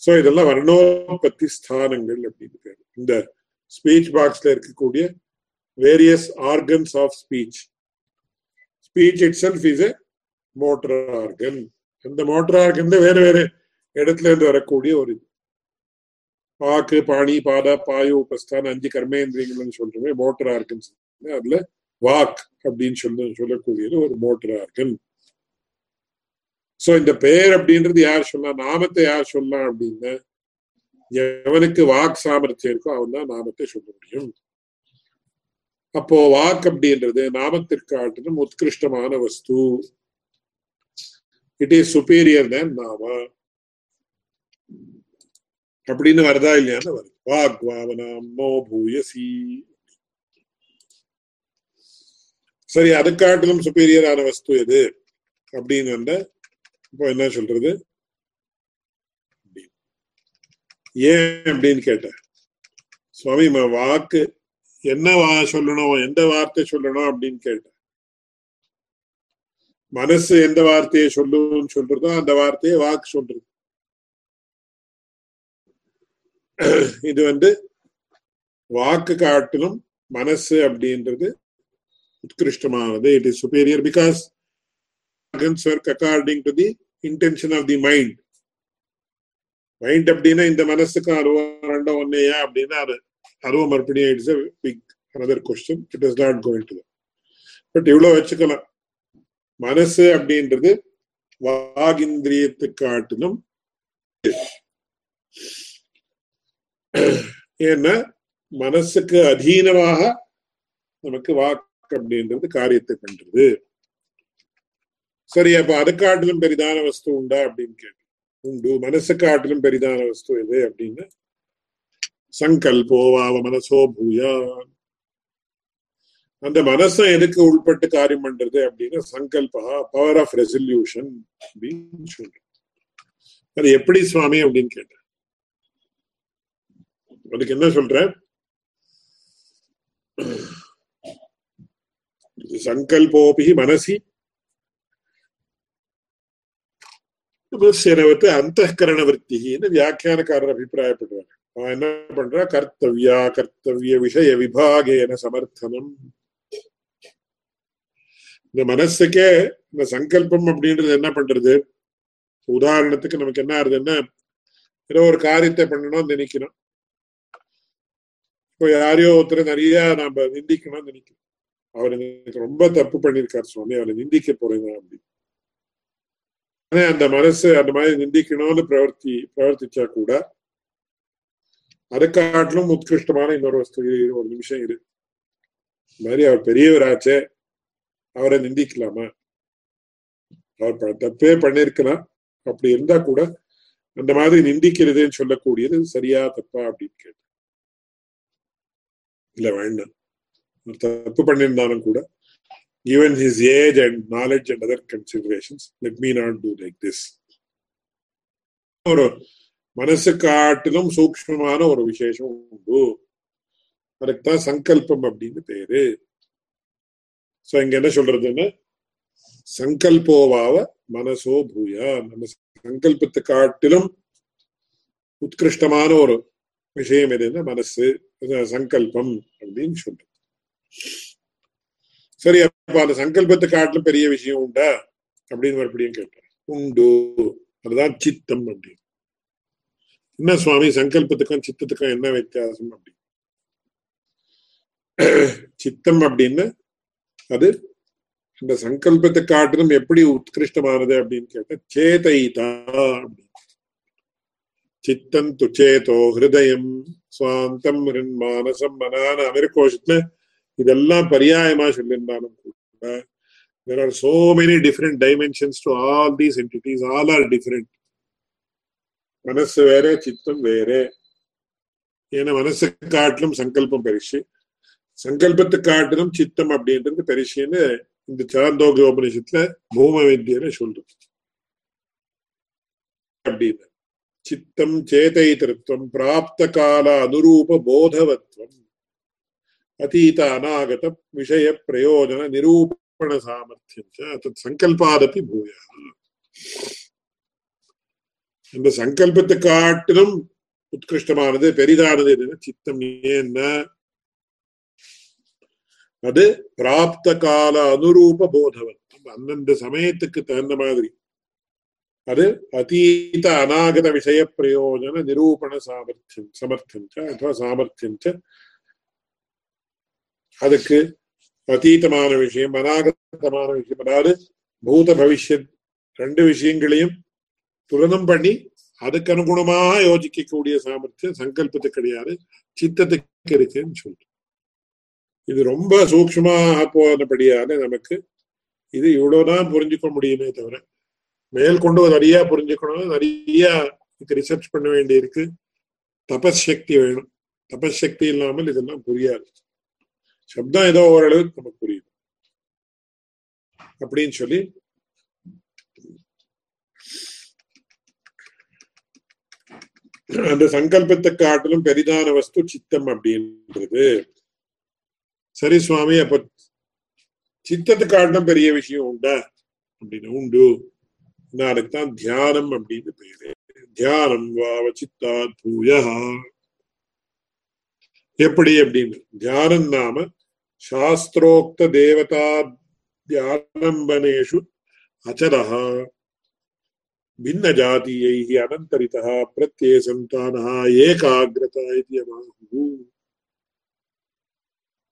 சோ இதெல்லாம் வர்ணோபத்தி ஸ்தானங்கள் அப்படின்னு பேரு இந்த ஸ்பீச் பாக்ஸ்ல இருக்கக்கூடிய various organs of speech speech itself is a motor organ அந்த மோட்டர் ஆர்கன் வேற வேற இடத்துல இருந்து வரக்கூடிய ஒரு இது பாக்கு பாணி பாத பாயு உபஸ்தான் அஞ்சு கர்மேந்திரியங்கள்னு சொல்றோமே மோட்டர் ஆர்கன்ஸ் அதுல வாக் அப்படின்னு சொல்ல சொல்லக்கூடியது ஒரு மோட்டர் ஆர்கன் சோ இந்த பெயர் அப்படின்றது யார் சொல்லலாம் நாமத்தை யார் சொல்லலாம் அப்படின்னா எவனுக்கு வாக் சாமர்த்தியம் இருக்கோ அவன் தான் நாமத்தை சொல்ல முடியும். அப்போ வாக் அப்படின்றது நாமத்திற்கு ஆட்டிலும் உத்கிருஷ்டமான வஸ்து. இட் இஸ் சுப்பீரியர் தேன் நாம அப்படின்னு வருதா இல்லையான்னு வருது வாக் வாவனாம் நோ பூயசி. சரி அதுக்காட்டிலும் சுப்பீரியரான வஸ்து எது? அப்படின்னு வந்த இப்போ என்ன சொல்றது? ஏன் அப்படின்னு கேட்டேன். சுவாமி வாக்கு என்ன வா சொல்லணும் எந்த வார்த்தை சொல்லணும் அப்படின்னு கேட்டேன். மனசு எந்த வார்த்தையை சொல்லுன்னு சொல்றதோ அந்த வார்த்தையை வாக்கு சொல்றது. இது வந்து வாக்கு காட்டிலும் மனசு அப்படின்றது உத்கிருஷ்டமானது. It is superior because work according to the intention of the mind mind அப்படின்னா இந்த மனசுக்கு அருவம் ரெண்டும் ஒன்னையா அப்படின்னா அது அருவம் மறுபடியும் it's big another question it is not going to but இவ்வளவு வச்சுக்கலாம். மனசு அப்படின்றது வாகிந்திரியத்தை காட்டிலும் ஏன்னா மனசுக்கு அதீனமாக நமக்கு வாக்கு அப்படின்றது காரியத்தை பண்றது. சரி அப்ப அதை காட்டிலும் பெரிதான வஸ்து உண்டா அப்படின்னு கேட்டு உண்டு. மனசு காட்டிலும் பெரிதான வஸ்து எது அப்படின்னு? சங்கல்போவாவ மனசோ பூயா. அந்த மனசை எதுக்கு உள்பட்டு காரியம் பண்றது அப்படின்னா சங்கல்பா பவர் ஆஃப் ரெசல்யூஷன் அப்படின்னு சொல்றேன் அது எப்படி சுவாமி அப்படின்னு கேட்டேன் அதுக்கு என்ன சொல்ற சங்கல்போபி மனசி சிரவத்து அந்த கரண விற்த்தின்னு வியாக்கியானக்காரர் அபிப்பிராயப்படுறாரு அவன் என்ன பண்றா கர்த்தவியா கர்த்தவிய விஷய விபாகேன சமர்த்தனம் இந்த மனசுக்கே இந்த சங்கல்பம் அப்படின்றது என்ன பண்றது உதாரணத்துக்கு நமக்கு என்ன ஆகுதுன்னா ஏதோ ஒரு காரியத்தை பண்ணணும்னு நினைக்கணும் இப்போ யாரையோ ஒருத்தர் நிறைய நாம நிந்திக்கணும்னு நினைக்கிறோம் அவர் எனக்கு ரொம்ப தப்பு பண்ணியிருக்காரு சுவாமி அவரை நிந்திக்க போறீங்க அப்படி ஆனா அந்த மனசு அந்த மாதிரி நிந்திக்கணும்னு பிரவர்த்தி பிரவர்த்திச்சா கூட அதுக்காட்டிலும் உத்கிருஷ்டமான இன்னொரு வஸ்து ஒரு நிமிஷம் இரு மாதிரி அவர் பெரியவராச்சே அவரை நிந்திக்கலாமா அவர் தப்பே பண்ணிருக்கலாம் அப்படி இருந்தா கூட அந்த மாதிரி நிந்திக்கிறதுன்னு சொல்லக்கூடியது சரியா தப்பா அப்படின்னு கேட்டு இல்ல வேண்டாம் தப்பு பண்ணியிருந்தாலும் கூட given his age and knowledge and other considerations let me not do like this. ஒரு மனசு காட்டிலும் சூக்மமான ஒரு விசேஷம் உண்டு. அதுக்குதான் சங்கல்பம் அப்படின்னு பேரு. சோ இங்க என்ன சொல்றதுன்னா சங்கல்போவாவ மனசோ பூயா. நம்ம சங்கல்பத்தை காட்டிலும் உத்கிருஷ்டமான ஒரு விஷயம் எதுன்னா மனசு சங்கல்பம் அப்படின்னு சொல்றது. சரி அப்ப அந்த சங்கல்பத்தை காட்டிலும் பெரிய விஷயம் உண்டா? அப்படின்னு மறுபடியும் கேட்டார். உண்டு. அதுதான் சித்தம் அப்படின்னு. என்ன சுவாமி சங்கல்பத்துக்கும் சித்தத்துக்கும் என்ன வித்தியாசம் அப்படி சித்தம் அப்படின்னு அது இந்த சங்கல்பத்தை காட்டிலும் எப்படி உத்கிருஷ்டமானது அப்படின்னு கேட்ட சேதைதா அப்படின்னு. சித்தம் துச்சேதோ ஹிருதயம் சுவாந்தம் மானசம் மனான அமெரிக்கோஷத்துல இதெல்லாம் பரியாயமா சொல்லியிருந்தாலும் கூட there are so many different dimensions to all these entities. All are different. மனசு வேற சித்தம் வேற. ஏன்னா மனசு காட்டிலும் சங்கல்பம் பெருசு. சங்கல்பத்து காட்டிலும் சித்தம் அப்படின்றது பெருசுன்னு இந்த சாந்தோக உபனிஷத்துல பூம வித்தியில சொல்றது அப்படின்னு. சித்தம் சேதை திருத்தம் பிராப்த கால அனுரூப போதவத்வம். अतीत अनागत विषय प्रयोजन निरूपण सामर्थ्यं च तत् சங்கல்பாதபி பூயா இந்த சங்கல்பத்தை காட்டிலும் உத்கிருஷ்டமானது பெரிதானது எதுன்னு சித்தம் என்ன அது பிராப்த கால அனுரூப போதவன் அந்தந்த சமயத்துக்கு தகுந்த மாதிரி. அது அதீத அநாகத விஷய பிரயோஜன நிரூபண சாமர்த்தியம் சமர்த்தியம் அதுவா சாமர்த்தியம் ச அதுக்கு அதீதமான விஷயம் அநாகதமான விஷயம். அதாவது பூத பவிஷ்யத் ரெண்டு விஷயங்களையும் துலனம் பண்ணி அதுக்கு அனுகுணமாக யோசிக்கக்கூடிய சாமர்த்தியம் சங்கல்பத்துக்கு கிடையாது. சித்தத்துக்கு இருக்குன்னு சொல்றோம். இது ரொம்ப சூக்மமாக போனபடியால நமக்கு இது இவ்வளவுதான் புரிஞ்சுக்க முடியுமே தவிர மேல் கொண்டு நிறைய புரிஞ்சுக்கணும் நிறைய இதுக்கு ரிசர்ச் பண்ண வேண்டியிருக்கு. தபஸ் சக்தி வேணும். தபஸ் சக்தி இல்லாமல் இதெல்லாம் புரியாது. சப்தம் ஏதோ ஓரளவுக்கு நமக்கு புரியுது. அப்படின்னு சொல்லி அந்த சங்கல்பத்தை காட்டிலும் பெரிதான வஸ்து சித்தம் அப்படின்றது. சரி சுவாமி அப்ப சித்தத்தை காட்டிலும் பெரிய விஷயம் உண்டா? அப்படின்னு உண்டு. அதுக்குதான் தியானம் அப்படின்னு பேரு. தியானம் வாவ சித்தா பூயா எப்படி அப்படின்னு? தியானம் நாம சாஸ்திரோக்த தேவதா தியானம்பனேஷு அச்சரः भिन्नजातीयैः अनन्तरितः प्रत्ययसन्तानः ஏகாகிரதா இது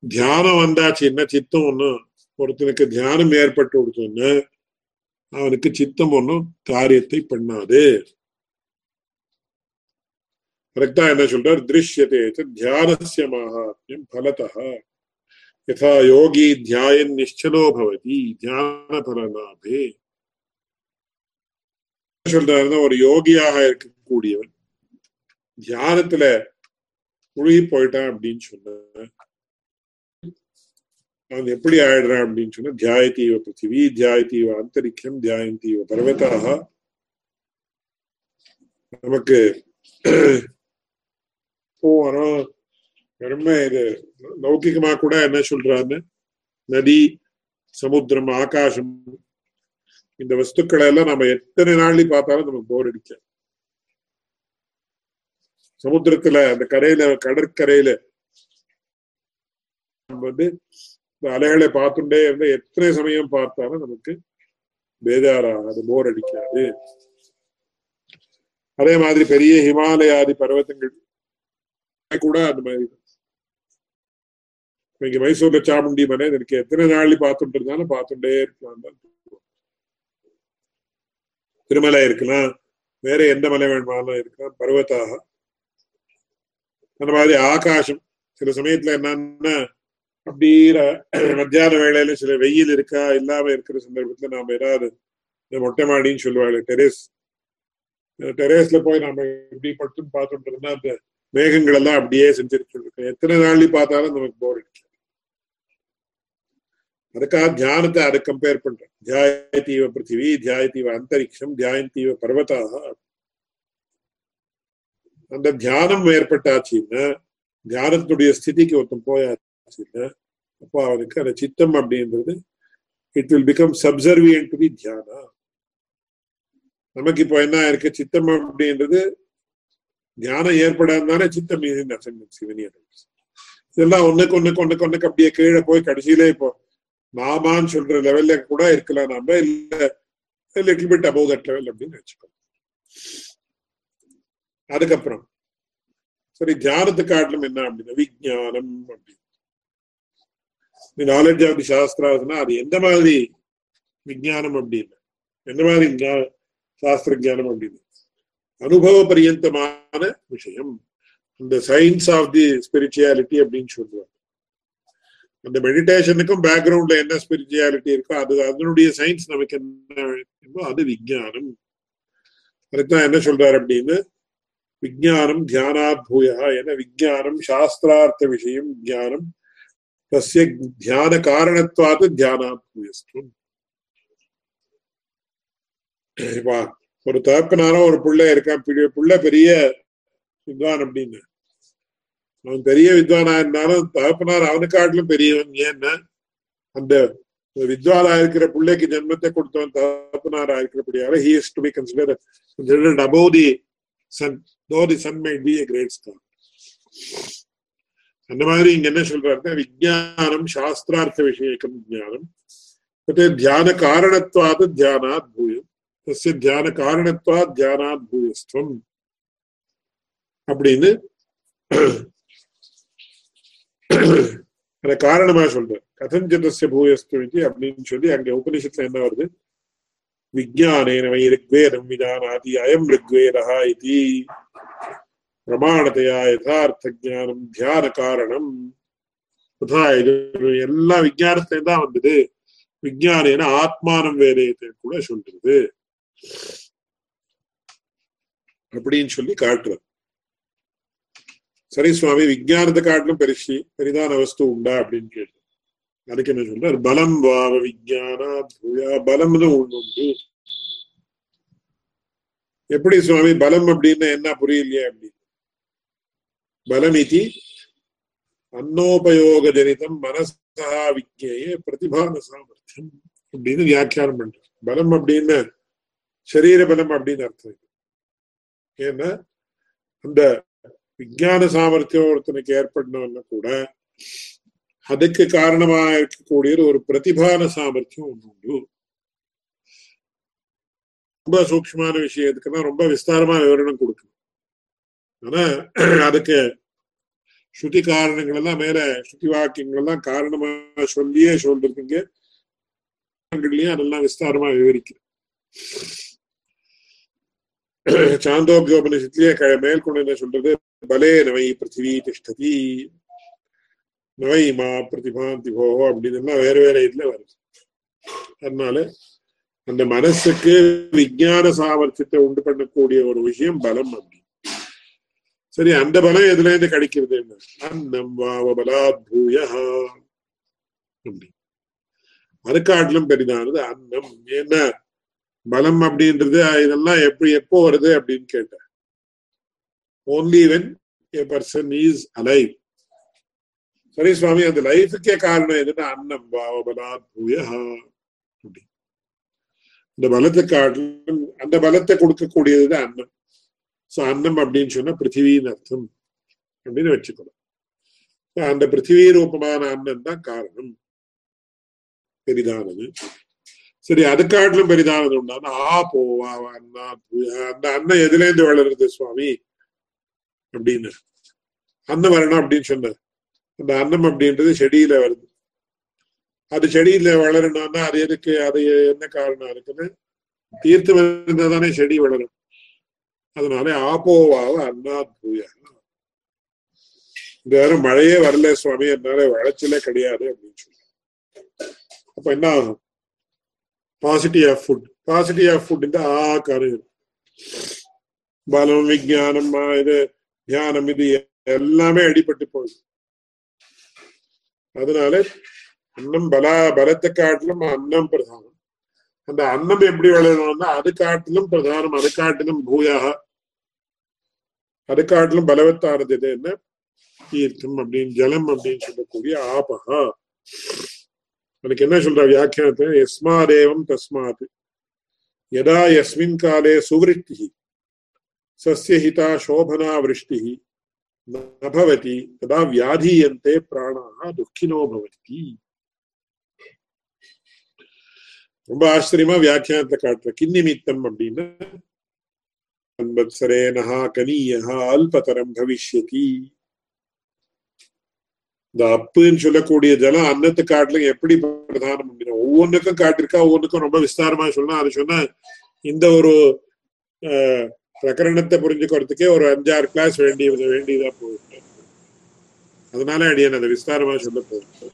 தியானம் வந்தாச்சு என்ன சித்தம் ஒண்ணு ஒருத்தனுக்கு தியானம் ஏற்பட்டு கொடுத்தோன்னு அவனுக்கு சித்தம் ஒன்றும் காரியத்தை பண்ணாது கரெக்டா என்ன சொல்றார் திருஷ்யதே தியானசிய மகாத்மியம் பலதா யதா யோகி தியாயன் நிச்சலோ பவதி தியான பலலாபே சொல்றாருன்னா ஒரு யோகியாக இருக்கக்கூடியவன் தியானத்துல முழுகி போயிட்டான் அப்படின்னு சொன்ன அவன் எப்படி ஆயிடுறான் அப்படின்னு சொன்னா தியாயத்தீவ பிருத்திவி தியாயத்தீவ அந்தரிக்ஷம் தியாயந்தீவ பர்வதாக நமக்கு <clears throat> போறோம் வெறுமை இது. லௌகிகமா கூட என்ன சொல்றாருன்னு? நதி சமுத்திரம் ஆகாசம். இந்த வஸ்துக்களை எல்லாம் நம்ம எத்தனை நாள்லயும் பார்த்தாலும் நமக்கு போர் அடிக்க சமுத்திரத்துல அந்த கரையில கடற்கரையில நம்ம வந்து இந்த அலைகளை பார்த்துட்டே இருந்தா எத்தனை சமயம் பார்த்தாலும் நமக்கு பேதாராது போர் அடிக்காது. அதே மாதிரி பெரிய ஹிமாலயாதி பர்வத்தங்கள் கூட அந்த மாதிரி இங்க மைசூர்ல சாமுண்டி மலை எனக்கு எத்தனை நாள் பார்த்துட்டு இருந்தாலும் பார்த்துட்டே இருக்கலாம். தான் திருமலை இருக்கலாம் வேற எந்த மலை வேணுமானாலும் இருக்கலாம் பர்வத்தாக அந்த மாதிரி ஆகாசம். சில சமயத்துல என்னன்னா அப்படி மத்தியான வேலையில சில வெயில் இருக்கா இல்லாம இருக்கிற சந்தர்ப்பத்துல நாம ஏதாவது மொட்டை மாடின்னு சொல்லுவாங்க டெரேஸ். டெரேஸ்ல போய் நாம எப்படி பட்டுன்னு பார்த்துட்டு இருந்தா அந்த மேகங்கள் எல்லாம் அப்படியே செஞ்சிருக்கு எத்தனை நாள்லி பார்த்தாலும் நமக்கு போர் அடிக்கும். அதுக்காக தியானத்தை அதை கம்பேர் பண்றேன். தியாயத்தீவ பிருத்திவி தியாயத்தீவ அந்தரிக்ஷம் தியாயந்தீவ பர்வதாக. அந்த தியானம் ஏற்பட்டாச்சுன்னா தியானத்துடைய ஸ்திதிக்கு ஒருத்தன் போயாச்சுன்னா அப்போ அவனுக்கு அந்த சித்தம் அப்படின்றது it will become subservient to the தியானா நமக்கு இப்போ என்ன இருக்கு? சித்தம் அப்படின்றது தியானம் தானே சித்தம் மீது சிவனியர். இதெல்லாம் ஒண்ணுக்கு ஒண்ணுக்கு ஒண்ணுக்கு ஒண்ணுக்கு அப்படியே கீழே போய் கடைசியில இப்போ நாமான்னு சொல்ற லெவல்ல கூட இருக்கலாம் நாம இல்ல little bit above that level அப்படின்னு வச்சுக்கோ அதுக்கப்புறம் சரி தியானத்து ஆட்டம் என்ன அப்படின்னா விஜயானம் அப்படின்னு. நாலேஜ் ஆஃப் தி சாஸ்திராஸ்னா அது எந்த மாதிரி விஜயானம் அப்படின்னு. எந்த மாதிரி சாஸ்திர ஜானம் அப்படின்னு. அனுபவ பரியந்தமான விஷயம். அந்த சயின்ஸ் ஆஃப் தி ஸ்பிரிச்சுவாலிட்டி அப்படின்னு சொல்லுவாங்க. அந்த மெடிடேஷனுக்கும் பேக்ரவுண்ட்ல என்ன ஸ்பிரிச்சுவாலிட்டி இருக்கோ அது அதனுடைய சயின்ஸ் நமக்கு என்ன அது விஜயானம் அதுதான் என்ன சொல்றாரு அப்படின்னு? விஜயானம் தியானாத் பூயா என விஜயானம் சாஸ்திரார்த்த விஷயம் ஜானம் தசிய தியான காரணத்வாது தியானாத் பூயஸ்துவம் ஒரு தகப்பனாரோ ஒரு பிள்ளை இருக்கான் பிள்ளை பெரிய வித்வான் அப்படின்னு. அவன் பெரிய வித்வானா இருந்தாலும் தகப்பனார் அவனுக்காட்டிலும் பெரியவன். ஏன்னா அந்த வித்வானா இருக்கிற பிள்ளைக்கு ஜென்மத்தை கொடுத்தவன் தகப்பனாரா இருக்கிறபடியாக he is to be consider considered above the son though the son may be a great star அந்த மாதிரி இங்க என்ன சொல்றாருன்னா விஜயானம் சாஸ்திரார்த்த விஷயக்கம் ஜானம் தியான காரணத்வாது தியானாத் பூயம். தசிய தியான காரணத்துவா தியானாத் பூயஸ்துவம் அப்படின்னு அதை காரணமா சொல்ற கதஞ்சிதஸ்ய பூயஸ்து அப்படின்னு சொல்லி அங்க உபனிஷத்துல என்ன வருது? விஜயானேன வை ரிக்வேதம் விஜானாதி அயம் ரிக்வேதா இது பிரமாணத்தையா யதார்த்த ஜானம் தியான காரணம். எல்லா விஜயானத்தையும் தான் வந்தது. விஜயானேன ஆத்மானம் வேதயத்தை கூட சொல்றது. அப்படின்னு சொல்லி காட்டுறது சரி சுவாமி விஜயானத்தை காட்டிலும் பெருசு பெரிதான வஸ்து உண்டா அப்படின்னு கேட்டு அதுக்கு என்ன சொல்றாரு? பலம் வாவ விஜயானா பூயா பலம்னு ஒண்ணு உண்டு எப்படி சுவாமி பலம் அப்படின்னு என்ன புரியலையே அப்படின்னு பலம் இது அன்னோபயோக ஜனிதம் மனசா விஜயே பிரதிபான சாமர்த்தியம் அப்படின்னு வியாக்கியானம் பண்ற பலம் அப்படின்னு சரீர பலம் அப்படின்னு அர்த்தம் ஏன்னா அந்த விஞ்ஞான சாமர்த்தியம் ஒருத்தனுக்கு ஏற்படணும்னா கூட அதுக்கு காரணமா இருக்கக்கூடிய ஒரு பிரதிபான சாமர்த்தியம் ஒண்ணு உண்டு. ரொம்ப சூக்மான விஷயத்துக்குன்னா ரொம்ப விஸ்தாரமா விவரணம் கொடுக்கணும். ஆனா அதுக்கு ஸ்ருதி காரணங்கள் எல்லாம் மேல ஸ்ருதி வாக்கியங்கள் எல்லாம் காரணமா சொல்லியே சொல்றதுங்க அதெல்லாம் விஸ்தாரமா விவரிக்கிறேன். சாந்தோக்கியோபனிஷத்துலயே மேற்கொண்டு என்ன சொல்றது பலே நவை பிருத்திவி திஷ்டதி நவை மா பிரதிபாந்தி போ அப்படின்னு எல்லாம் வேற வேற இதுல வருது அதனால அந்த மனசுக்கு விஞ்ஞான சாமர்த்தியத்தை உண்டு பண்ணக்கூடிய ஒரு விஷயம் பலம் அப்படி சரி அந்த பலம் எதுல இருந்து கிடைக்கிறது என்ன அன்னம் வாவபலாத் பூயா அப்படி அதுக்காட்டிலும் பெரிதானது அன்னம் என்ன பலம் அப்படின்றது இதெல்லாம் எப்படி எப்போ வருது அப்படின்னு கேட்டேன். Only when a person is alive சரி சுவாமி அந்த லைஃபுக்கே காரணம் எதுன்னா அன்னம் பாவபலாத் பூயா அப்படி இந்த பலத்தை காட்டிலும் அந்த பலத்தை கொடுக்கக்கூடியதுதான் அன்னம். சோ அன்னம் அப்படின்னு சொன்னா பிருத்திவின்னு அர்த்தம் அப்படின்னு வச்சுக்கணும். அந்த பிருத்திவி ரூபமான அன்னம் தான் காரணம். பெரிதானது. சரி அதுக்காட்டிலும் பெரிதானது உண்டான ஆ போவா அண்ணா அந்த அண்ணன் எதுல இருந்து வளருது சுவாமி? அப்படின்னு. அன்னம் வரணும் அப்படின்னு சொன்ன அந்த அன்னம் அப்படின்றது செடியில வருது. அது செடியில வளரணும்னா அது எதுக்கு அது என்ன காரணம் இருக்குன்னு தீர்த்து வந்தா தானே செடி வளரும். அதனால ஆப்போவாவ அண்ணா பூயா இந்த நேரம் மழையே வரல சுவாமி. என்னால வளர்ச்சியில கிடையாது அப்படின்னு சொல்லி அப்ப என்ன ஆகும்? Positive of food positive of food இந்த ஆ பலம் விஜயானம் இது தியானம் இது எல்லாமே அடிபட்டு போகுது அதனால அன்னம் பலா பலத்தை காட்டிலும் அன்னம் பிரதானம் அந்த அன்னம் எப்படி வளரணும்னா அது காட்டிலும் பிரதானம் அது காட்டிலும் பூயாக அது காட்டிலும் பலவத்தானது என்ன தீர்த்தம் அப்படின்னு ஜலம் அப்படின்னு சொல்லக்கூடிய ஆபகா அதுக்கு என்ன சொல்ற வியாக்கியானத்தை எஸ்மாதேவம் தஸ்மாத் யதா யஸ்மின் காலே சுவிருஷ்டி சஸ்ய ஹிதா சோபனா விருஷ்டி நபவதி ததா வியாதீயந்தே பிராணா துக்கினோ பவதி ரொம்ப ஆச்சரியமா வியாக்கியானத்தை காட்டுற கிண்ணிமித்தம் அப்படின்னு சம்பத்சரேனஹா கனீயா அல்பதரம் பவிஷ்யதி இந்த அப்புன்னு சொல்லக்கூடிய ஜலம் அன்னத்து காட்டுல எப்படி பிரதானம் அப்படின்னா ஒவ்வொன்றுக்கும் காட்டிருக்கா ஒவ்வொன்றுக்கும் ரொம்ப விஸ்தாரமா சொல்லலாம் அது சொன்னா இந்த ஒரு பிரகரணத்தை புரிஞ்சுக்கிறதுக்கே ஒரு அஞ்சாறு கிளாஸ் வேண்டிய வேண்டியதா போகுது. அதனால அடியன் அதை விஸ்தாரமா சொல்ல போகுது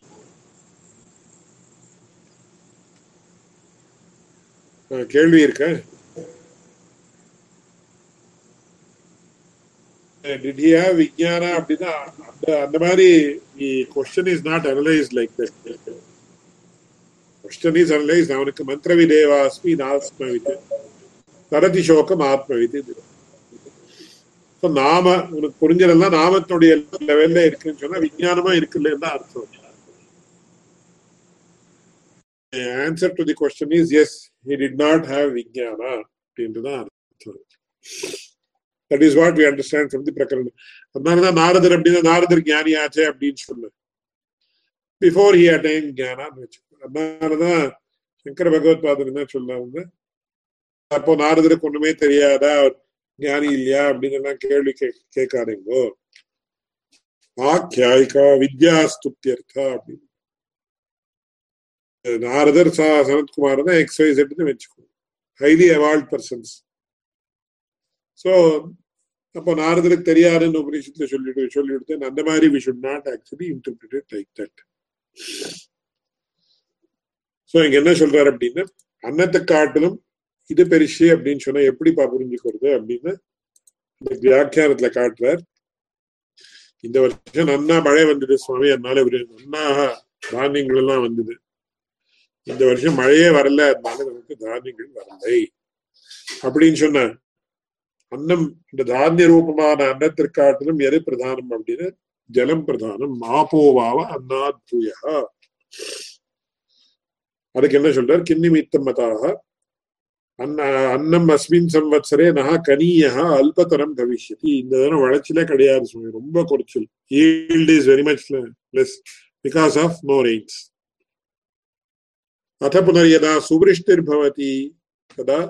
கேள்வி இருக்க? டிடியா ஹி விஜயானா அப்படின்னா அந்த அந்த மாதிரி question is not analyse like that question is analyse அவனுக்கு மந்திரவி தேவாஸ்மி நாஸ்மவித். தரதி சோகம் ஆத்மவித். நாம உனக்கு புரிஞ்சதெல்லாம் நாமத்துடைய லெவல்ல இருக்குன்னு சொன்னா விஞ்ஞானமா இருக்குல்ல தான் அர்த்தம். Answer to the question is yes he did not have விஞ்ஞானா அப்படின்ட்டுதான் அர்த்தம். That is what we understand from the பிரகரணம் அதனாலதான் நாரதர் அப்படின்னா நாரதர் ஞானி ஆச்சே அப்படின்னு சொல்லு பிஃபோர் ஹி அட்டைன் ஞானான்னு வச்சுக்கோ அதனாலதான் சங்கர பகவத் பாதர் என்ன சொல்ல அப்போ நாரதருக்கு ஒண்ணுமே தெரியாதா ஞானி இல்லையா அப்படின்னு எல்லாம் கேள்வி கே கேட்காதீங்கோ ஆக்கியாயிகா வித்யாஸ்துத்தியர்த்தா அப்படின்னு நாரதர் சனத்குமார் தான் எக்ஸைஸ் எடுத்து வச்சுக்கோ ஹைலி அவால்ட் பர்சன்ஸ் ஸோ அப்போ நாரதருக்கு தெரியாதுன்னு உபநிஷத்துல சொல்லிட்டு சொல்லிவிடுத்தேன் அந்த மாதிரி we should not actually interpreted like that so இங்க என்ன சொல்றாரு அப்படின்னா அன்னத்தை காட்டிலும் இது பெருசு அப்படின்னு சொன்னா எப்படிப்பா புரிஞ்சுக்கிறது அப்படின்னு இந்த வியாக்கியானத்துல காட்டுறார். இந்த வருஷம் நன்னா மழை வந்தது சுவாமி அதனால நன்னா தானியங்கள் எல்லாம் வந்தது. இந்த வருஷம் மழையே வரல அதனால நமக்கு தானியங்கள் வரலை. அப்படின்னு சொன்ன அன்னம் இந்த தானிய ரூபமான அன்னத்திற்காட்டிலும் எது பிரதானம் அப்படின்னு? ஜலம் பிரதானம். மாபோவாவ அன்னாத் பூயா அதுக்கு என்ன சொல்றார்? கிண்ணிமித்தம் மதாக. அன்ன அன்னம் அஸ்மின் சம்வத்சரே நகா கனியா அல்பதரம் பவிஷ்யதி இந்த தரம் வளர்ச்சியிலே கிடையாது சுவாமி. ரொம்ப குறைச்சல். Yield is very much less because of no rains அத புனர் யதா சுவருஷ்டிர் பவதி. ததா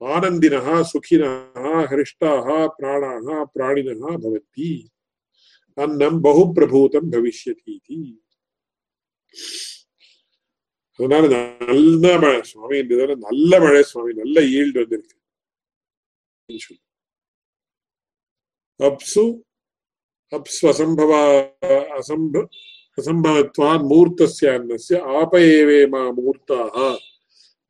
ஆனந்தினஹா சுகினஹா ஹிருஷ்டாஹா பிராணாஹா பிராணினஹா பவந்தி. அன்னம் பகு பிரபூதம் பவிஷ்யதி அதனால நல்ல மழை சுவாமி இந்த நல்ல மழை சுவாமி நல்ல ஈல்டு வந்திருக்கு. அப்சு அப்சு அசம்பவ அசம்ப அசம்பவத்வான் மூர்த்தஸ்ய அன்னஸ்ய ஆபயேவே மா மூர்த்தாக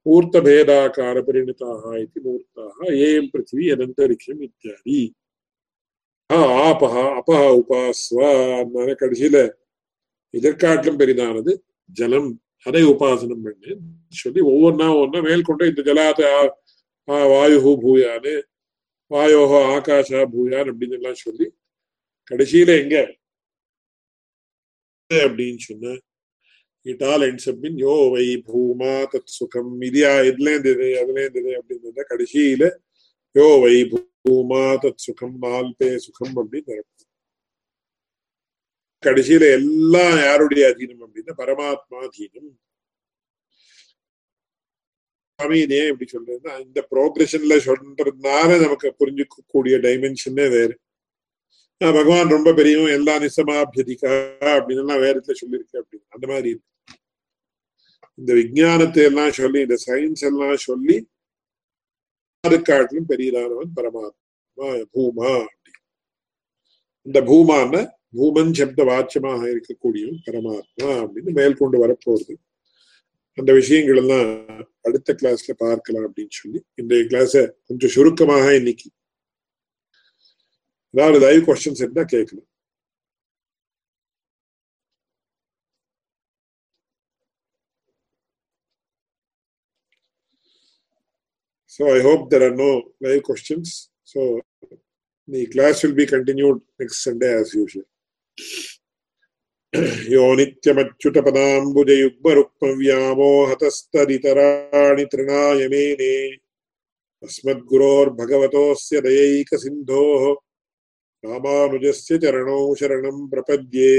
मूर्तभेदाकारपरिणताः इति मूर्ताः एयं पृथिवी यदन्तरिक्षम् इत्यादि ஆபஹ அப்பஹ உபாஸ்வான்னு கடைசியில இதற்காட்டிலும் பெரிதானது ஜலம் அதை உபாசனம் பண்ணு சொல்லி ஒவ்வொன்னா ஒன்னா மேற்கொண்டு இந்த ஜலாத வாயு பூயான்னு வாயோஹோ ஆகாஷா பூயான் அப்படின்னு எல்லாம் சொல்லி கடைசியில எங்க அப்படின்னு சொன்ன இட் ஆல் எண்ட்ஸ் யோ வை பூமா தத் சுகம் இதியா இதுலேருந்து இது அதுலேருந்து இது அப்படின்னு கடைசியில யோ வை பூமா தத் சுகம் மால்பே சுகம் அப்படின்னு கடைசியில எல்லாம் யாருடைய அதீனம் அப்படின்னா பரமாத்மா அதீனம். சுவாமி இதே எப்படி சொல்றதுன்னா இந்த ப்ரோக்ரஷன்ல சொல்றதுனால நமக்கு புரிஞ்சுக்கக்கூடிய டைமென்ஷனே வேறு. பகவான் ரொம்ப பெரியவன் எல்லா நிசமாபியதிக்கா அப்படின்னு எல்லாம் வேறத்துல சொல்லியிருக்கு அப்படின்னு. அந்த மாதிரி இருக்கு. இந்த விஜயானத்தை எல்லாம் சொல்லி இந்த சயின்ஸ் எல்லாம் சொல்லி காட்டிலும் பெரியதானவன் பரமாத்மா பூமா அப்படி. இந்த பூமான பூமன் சப்த வாச்சியமாக இருக்கக்கூடியவன் பரமாத்மா அப்படின்னு மேல் கொண்டு வரப்போகுது. அந்த விஷயங்கள் எல்லாம் அடுத்த கிளாஸ்ல பார்க்கலாம் அப்படின்னு சொல்லி இன்றைய கிளாஸ கொஞ்சம் சுருக்கமாக இன்னைக்கு. ஏதாவது லைவ் கொஸ்டின்ஸ் இருந்தா கேட்கலாம். So I hope there are no live questions. So the class will be continued next Sunday as usual. यो नित्यमच्युतपदाम्बुजयुग्मरुक्मव्यामोहतस्तदितराणि अस्मद्गुरोर्भगवतोऽस्य दयैकसिन्धोः रामानुजस्य चरणौ शरणं प्रपद्ये